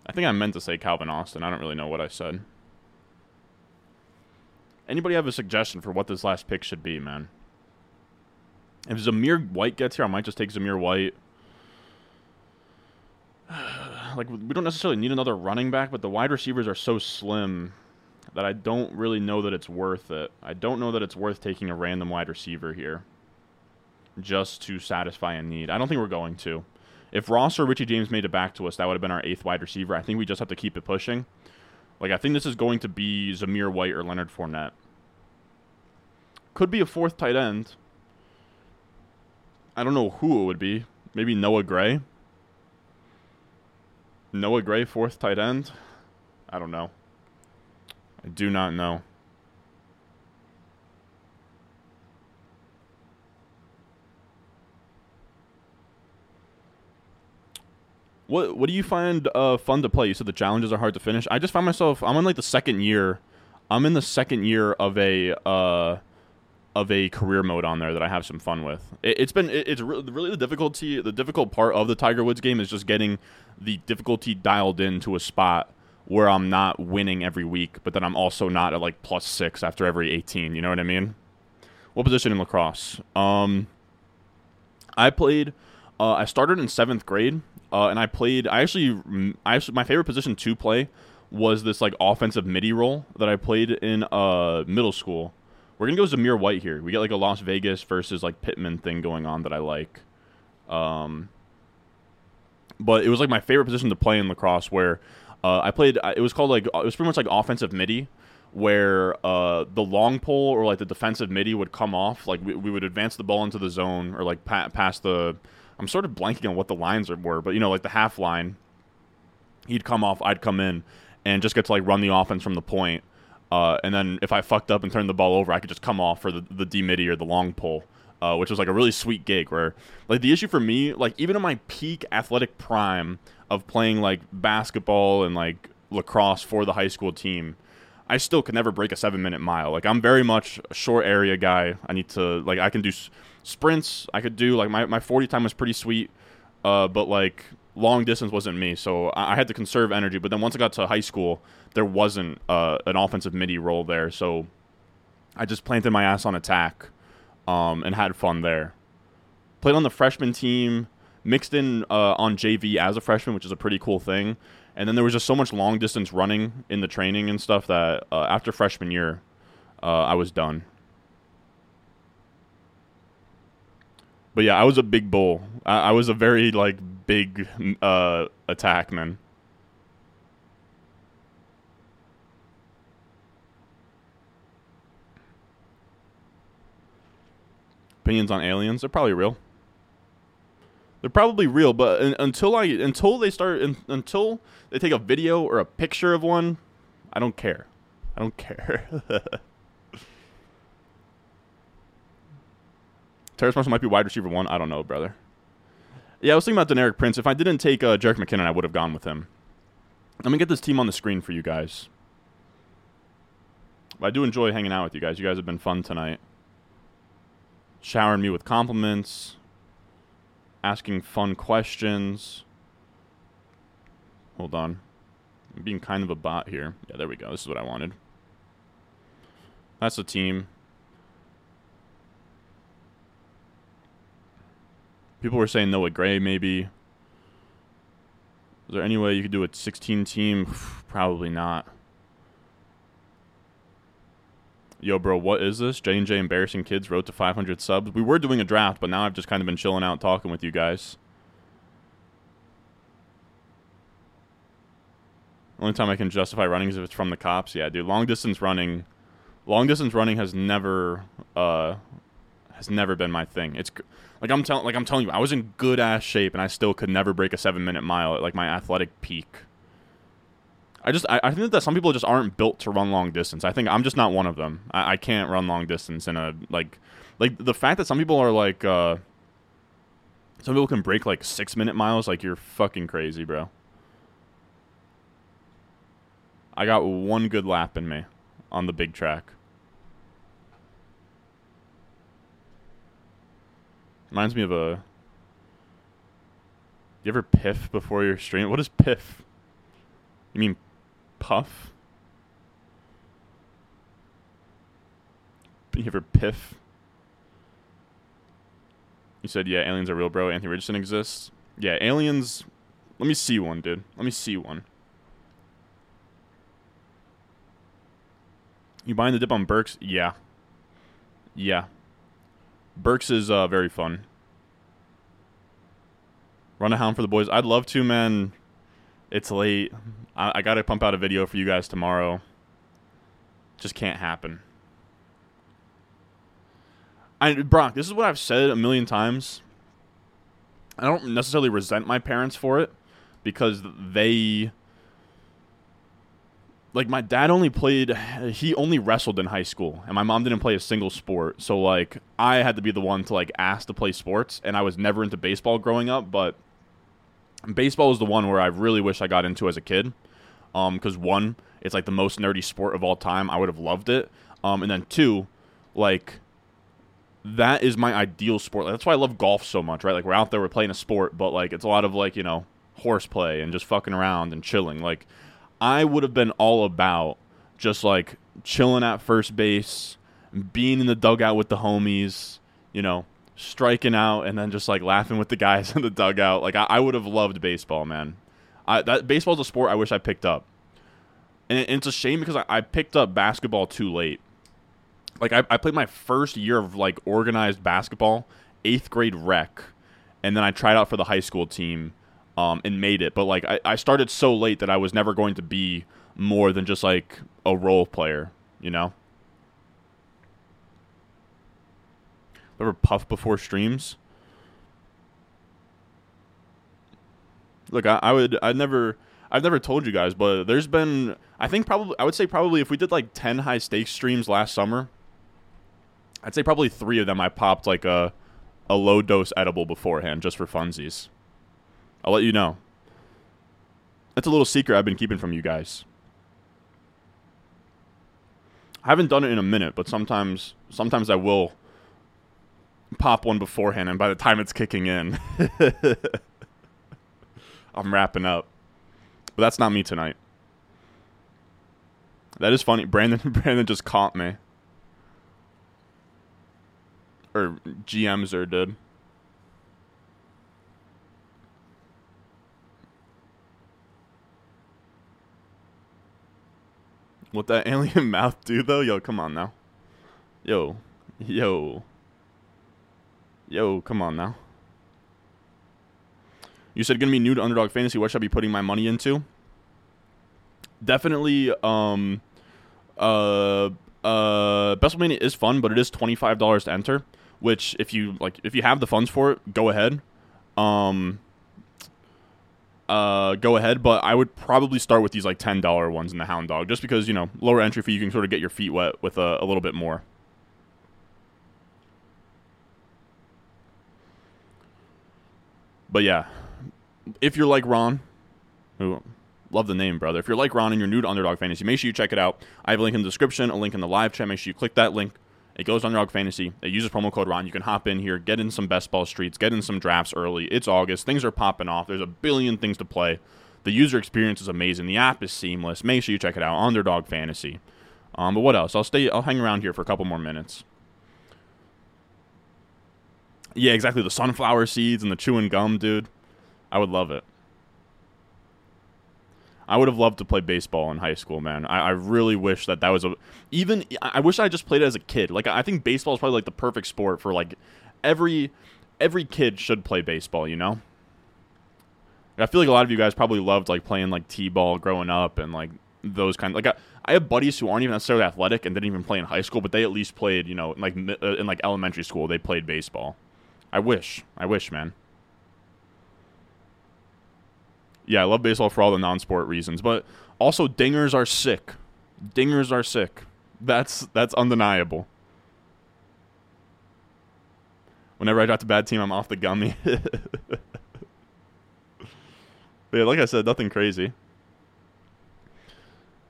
I think I meant to say Calvin Austin. I don't really know what I said. Anybody have a suggestion for what this last pick should be, man? If Zamir White gets here, I might just take Zamir White. like we don't necessarily need another running back, but the wide receivers are so slim that I don't really know that it's worth it. I don't know that it's worth taking a random wide receiver here just to satisfy a need. I don't think we're going to. If Ross or Richie James made it back to us, that would have been our eighth wide receiver. I think we just have to keep it pushing. Like I think this is going to be Zamir White or Leonard Fournette. Could be a fourth tight end. I don't know who it would be. Maybe Noah Gray. Noah Gray, fourth tight end. I don't know. I do not know. What what do you find uh, fun to play? You said the challenges are hard to finish. I just find myself I'm in like the second year. I'm in the second year of a uh, of a career mode on there that I have some fun with. It, has been it, it's really, really the difficulty. The difficult part of the Tiger Woods game is just getting the difficulty dialed in to a spot where I'm not winning every week, but then I'm also not at like plus six after every 18. You know what I mean? What position in lacrosse? Um, I played. Uh, I started in seventh grade uh, and I played. I actually, I actually, my favorite position to play was this like offensive midi role that I played in uh middle school. We're gonna go Zamir White here. We get like a Las Vegas versus like Pittman thing going on that I like. Um, but it was like my favorite position to play in lacrosse where uh, I played. It was called like it was pretty much like offensive midi, where uh, the long pole or like the defensive midi would come off. Like we, we would advance the ball into the zone or like pa- past the. I'm sort of blanking on what the lines were, but you know, like the half line. He'd come off, I'd come in, and just get to like run the offense from the point. Uh, and then if I fucked up and turned the ball over, I could just come off for the the D midi or the long pull, uh, which was like a really sweet gig. Where like the issue for me, like even in my peak athletic prime of playing like basketball and like lacrosse for the high school team, I still could never break a seven minute mile. Like I'm very much a short area guy. I need to like I can do s- sprints. I could do like my my 40 time was pretty sweet, uh, but like long distance wasn't me, so I, I had to conserve energy. But then once I got to high school, there wasn't uh, an offensive midi role there, so I just planted my ass on attack um, and had fun there. Played on the freshman team, mixed in uh, on JV as a freshman, which is a pretty cool thing. And then there was just so much long distance running in the training and stuff that uh, after freshman year, uh, I was done. But yeah, I was a big bull. I, I was a very like big uh, attackman. Opinions on aliens? They're probably real. They're probably real, but until I until they start until they take a video or a picture of one, I don't care. I don't care. Terrace Marshall might be wide receiver one. I don't know, brother. Yeah, I was thinking about Deneric Prince. If I didn't take uh, Jerick McKinnon, I would have gone with him. Let me get this team on the screen for you guys. I do enjoy hanging out with you guys. You guys have been fun tonight. Showering me with compliments, asking fun questions. Hold on. I'm being kind of a bot here. Yeah, there we go. This is what I wanted. That's the team. People were saying Noah Gray maybe. Is there any way you could do a 16 team? Probably not. Yo, bro, what is this? J and J Embarrassing Kids Road to 500 subs. We were doing a draft, but now I've just kind of been chilling out talking with you guys. Only time I can justify running is if it's from the cops. Yeah, dude, long distance running, long distance running has never, uh, has never been my thing. It's like I'm telling, like I'm telling you, I was in good ass shape and I still could never break a seven minute mile at like my athletic peak. I just I, I think that some people just aren't built to run long distance. I think I'm just not one of them. I, I can't run long distance in a like like the fact that some people are like uh some people can break like six minute miles, like you're fucking crazy, bro. I got one good lap in me on the big track. Reminds me of a. You ever piff before your stream? What is piff? You mean puff? You ever piff? You said, yeah, aliens are real, bro. Anthony Richardson exists. Yeah, aliens. Let me see one, dude. Let me see one. You buying the dip on Burks? Yeah. Yeah. Burks is uh, very fun. Run a hound for the boys. I'd love to, man. It's late. I, I got to pump out a video for you guys tomorrow. Just can't happen. I Brock, this is what I've said a million times. I don't necessarily resent my parents for it because they like my dad only played he only wrestled in high school and my mom didn't play a single sport so like i had to be the one to like ask to play sports and i was never into baseball growing up but baseball was the one where i really wish i got into as a kid um because one it's like the most nerdy sport of all time. I would have loved it. Um and then two like that is my ideal sport. That's why i love golf so much right? Like we're out there we're playing a sport but like it's a lot of like you know horseplay and just fucking around and chilling. Like I would have been all about just like chilling at first base, being in the dugout with the homies, you know, striking out and then just like laughing with the guys in the dugout. Like I, I would have loved baseball, man. I, that baseball's a sport I wish I picked up, and, it, and it's a shame because I, I, picked up basketball too late. Like I, I played my first year of like organized basketball, eighth grade rec, and then I tried out for the high school team, um, and made it. But like I, I started so late that I was never going to be more than just like a role player, you know. Ever puff before streams? Look, I, I would I never I've never told you guys, but there's been I think probably I would say probably if we did like ten high stakes streams last summer, I'd say probably three of them I popped like a a low dose edible beforehand just for funsies. I'll let you know. That's a little secret I've been keeping from you guys. I haven't done it in a minute, but sometimes sometimes I will pop one beforehand, and by the time it's kicking in, I'm wrapping up. But that's not me tonight. That is funny. Brandon Brandon just caught me. Or GMs or did. What that alien mouth do though? Yo, come on now. Yo. Yo. Yo, come on now. You said gonna be new to underdog fantasy. What should I be putting my money into? Definitely, um, uh, uh, WrestleMania is fun, but it is twenty five dollars to enter. Which, if you like, if you have the funds for it, go ahead. Um, uh, go ahead. But I would probably start with these like ten dollar ones in the Hound Dog, just because you know lower entry fee, you can sort of get your feet wet with a, a little bit more. But yeah, if you're like Ron, who love the name, brother. If you're like Ron and you're new to Underdog Fantasy, make sure you check it out. I have a link in the description, a link in the live chat. Make sure you click that link. It goes to Underdog Fantasy. It uses promo code Ron. You can hop in here, get in some best ball streets, get in some drafts early. It's August. Things are popping off. There's a billion things to play. The user experience is amazing. The app is seamless. Make sure you check it out. Underdog Fantasy. Um, but what else? I'll stay. I'll hang around here for a couple more minutes. Yeah, exactly. The sunflower seeds and the chewing gum, dude. I would love it. I would have loved to play baseball in high school, man. I, I, really wish that that was a even. I wish I just played it as a kid. Like I think baseball is probably like the perfect sport for like every every kid should play baseball. You know. I feel like a lot of you guys probably loved like playing like t-ball growing up and like those kind. Of, like I, I have buddies who aren't even necessarily athletic and didn't even play in high school, but they at least played. You know, like uh, in like elementary school, they played baseball. I wish. I wish, man yeah, I love baseball for all the non-sport reasons, but also dingers are sick. Dingers are sick. That's that's undeniable. Whenever I draft a bad team, I'm off the gummy. yeah, like I said, nothing crazy.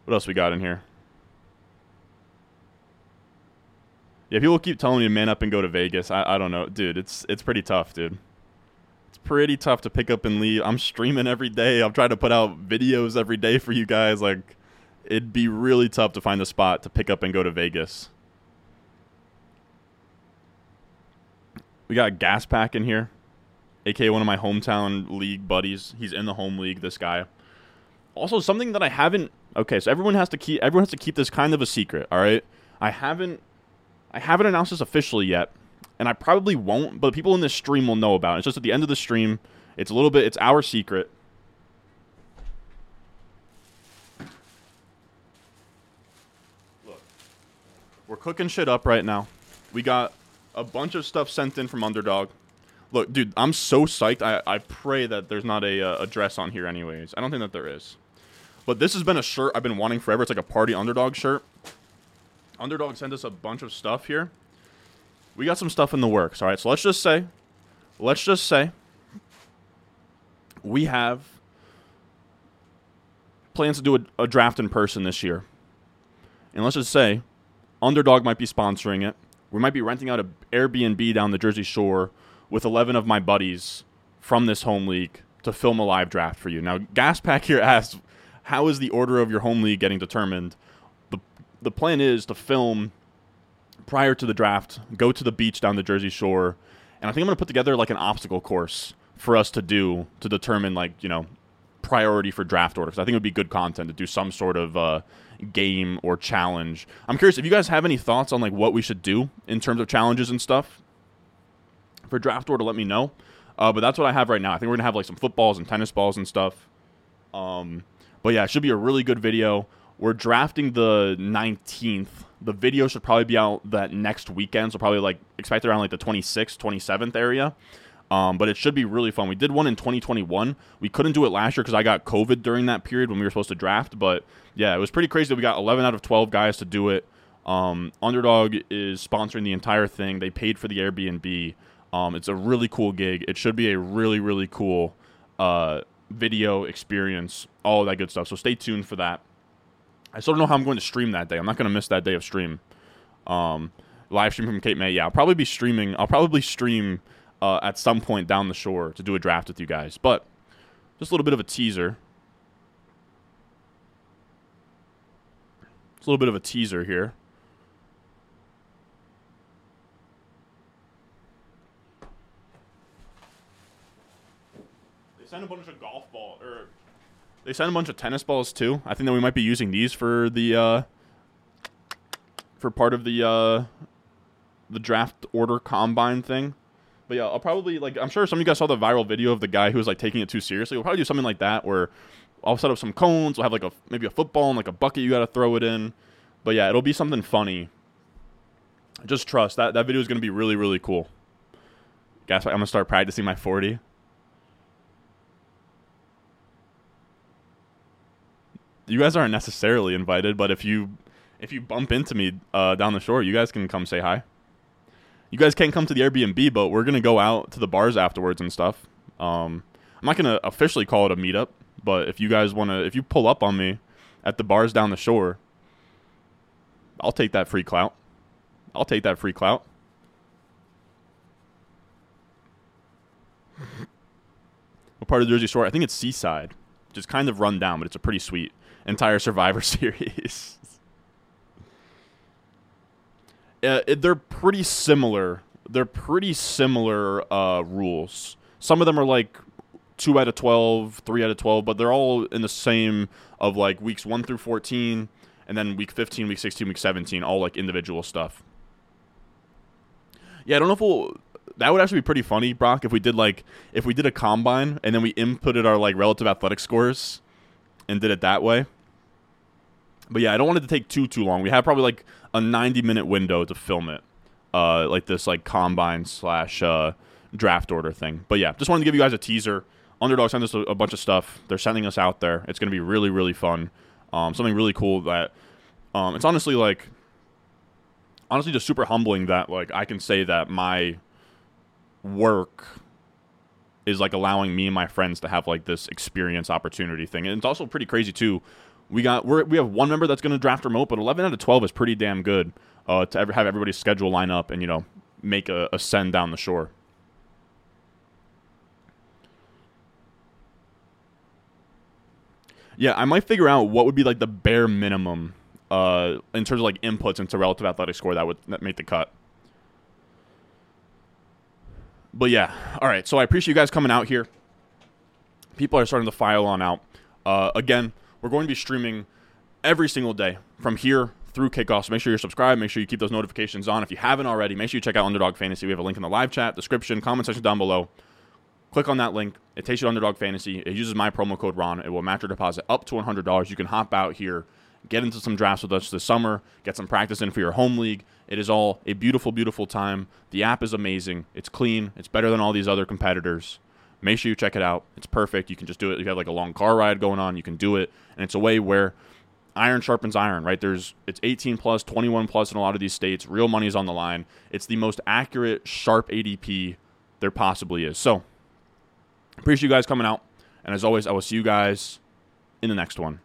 What else we got in here? Yeah, people keep telling me to man up and go to Vegas. I, I don't know, dude. It's it's pretty tough, dude It's pretty tough to pick up and leave. I'm streaming every day. I'm trying to put out videos every day for you guys. Like, it'd be really tough to find a spot to pick up and go to Vegas. We got Gas Pack in here, aka one of my hometown league buddies. He's in the home league. This guy. Also, something that I haven't. Okay, so everyone has to keep. Everyone has to keep this kind of a secret. All right, I haven't. I haven't announced this officially yet and I probably won't, but people in this stream will know about it. It's just at the end of the stream. It's a little bit, it's our secret. Look, we're cooking shit up right now. We got a bunch of stuff sent in from Underdog. Look, dude, I'm so psyched. I, I pray that there's not a, uh, a dress on here, anyways. I don't think that there is. But this has been a shirt I've been wanting forever. It's like a party Underdog shirt. Underdog sent us a bunch of stuff here we got some stuff in the works. All right, so let's just say, let's just say, we have plans to do a, a draft in person this year, and let's just say, Underdog might be sponsoring it. We might be renting out an Airbnb down the Jersey Shore with 11 of my buddies from this home league to film a live draft for you. Now, Gaspack here asks, how is the order of your home league getting determined? The, plan is to film prior to the draft, go to the beach down the Jersey Shore, and I think I'm gonna put together like an obstacle course for us to do to determine like you know priority for draft order because I think it would be good content to do some sort of uh, game or challenge. I'm curious if you guys have any thoughts on like what we should do in terms of challenges and stuff for draft order. Let me know. Uh, but that's what I have right now. I think we're gonna have like some footballs and tennis balls and stuff. Um, but yeah, it should be a really good video. We're drafting the 19th. The video should probably be out that next weekend, so probably like expect around like the 26th, 27th area. Um, but it should be really fun. We did one in 2021. We couldn't do it last year because I got COVID during that period when we were supposed to draft. But yeah, it was pretty crazy that we got 11 out of 12 guys to do it. Um, Underdog is sponsoring the entire thing. They paid for the Airbnb. Um, it's a really cool gig. It should be a really, really cool uh, video experience, all that good stuff. So stay tuned for that. I still don't know how I'm going to stream that day. I'm not going to miss that day of stream. Um, live stream from Cape May. Yeah, I'll probably be streaming. I'll probably stream uh, at some point down the shore to do a draft with you guys. But just a little bit of a teaser. It's a little bit of a teaser here. They sent a bunch of golf ball or they sent a bunch of tennis balls too. I think that we might be using these for the uh, for part of the uh, the draft order combine thing. But yeah, I'll probably like I'm sure some of you guys saw the viral video of the guy who was like taking it too seriously. We'll probably do something like that where I'll set up some cones. We'll have like a maybe a football and like a bucket you got to throw it in. But yeah, it'll be something funny. Just trust that that video is gonna be really really cool. Guess what? I'm gonna start practicing my 40. You guys aren't necessarily invited, but if you if you bump into me uh, down the shore, you guys can come say hi. You guys can't come to the Airbnb, but we're gonna go out to the bars afterwards and stuff. Um, I'm not gonna officially call it a meetup, but if you guys wanna, if you pull up on me at the bars down the shore, I'll take that free clout. I'll take that free clout. what part of Jersey Shore? I think it's Seaside, is kind of run down, but it's a pretty sweet entire Survivor series. uh, they're pretty similar. They're pretty similar uh, rules. Some of them are like two out of 12, three out of 12, but they're all in the same of like weeks 1 through 14, and then week 15, week 16, week 17, all like individual stuff. Yeah, I don't know if we'll. That would actually be pretty funny, Brock, if we did like if we did a combine and then we inputted our like relative athletic scores and did it that way. But yeah, I don't want it to take too too long. We have probably like a 90 minute window to film it, uh, like this like combine slash uh, draft order thing. But yeah, just wanted to give you guys a teaser. Underdog sent us a, a bunch of stuff. They're sending us out there. It's gonna be really really fun. Um, something really cool that um, it's honestly like honestly just super humbling that like I can say that my work is like allowing me and my friends to have like this experience opportunity thing. And it's also pretty crazy too we got we we have one member that's going to draft remote, but 11 out of 12 is pretty damn good uh, to ever have everybody's schedule line up and you know make a, a send down the shore. Yeah, I might figure out what would be like the bare minimum uh, in terms of like inputs into relative athletic score that would that make the cut. But yeah, all right. So I appreciate you guys coming out here. People are starting to file on out. Uh, again, we're going to be streaming every single day from here through kickoff. So make sure you're subscribed. Make sure you keep those notifications on. If you haven't already, make sure you check out Underdog Fantasy. We have a link in the live chat, description, comment section down below. Click on that link. It takes you to Underdog Fantasy. It uses my promo code Ron. It will match your deposit up to $100. You can hop out here, get into some drafts with us this summer, get some practice in for your home league. It is all a beautiful, beautiful time. The app is amazing. It's clean. It's better than all these other competitors. Make sure you check it out. It's perfect. You can just do it. If you have like a long car ride going on, you can do it. And it's a way where iron sharpens iron, right? There's it's 18 plus, 21 plus in a lot of these states. Real money is on the line. It's the most accurate sharp ADP there possibly is. So appreciate you guys coming out. And as always, I will see you guys in the next one.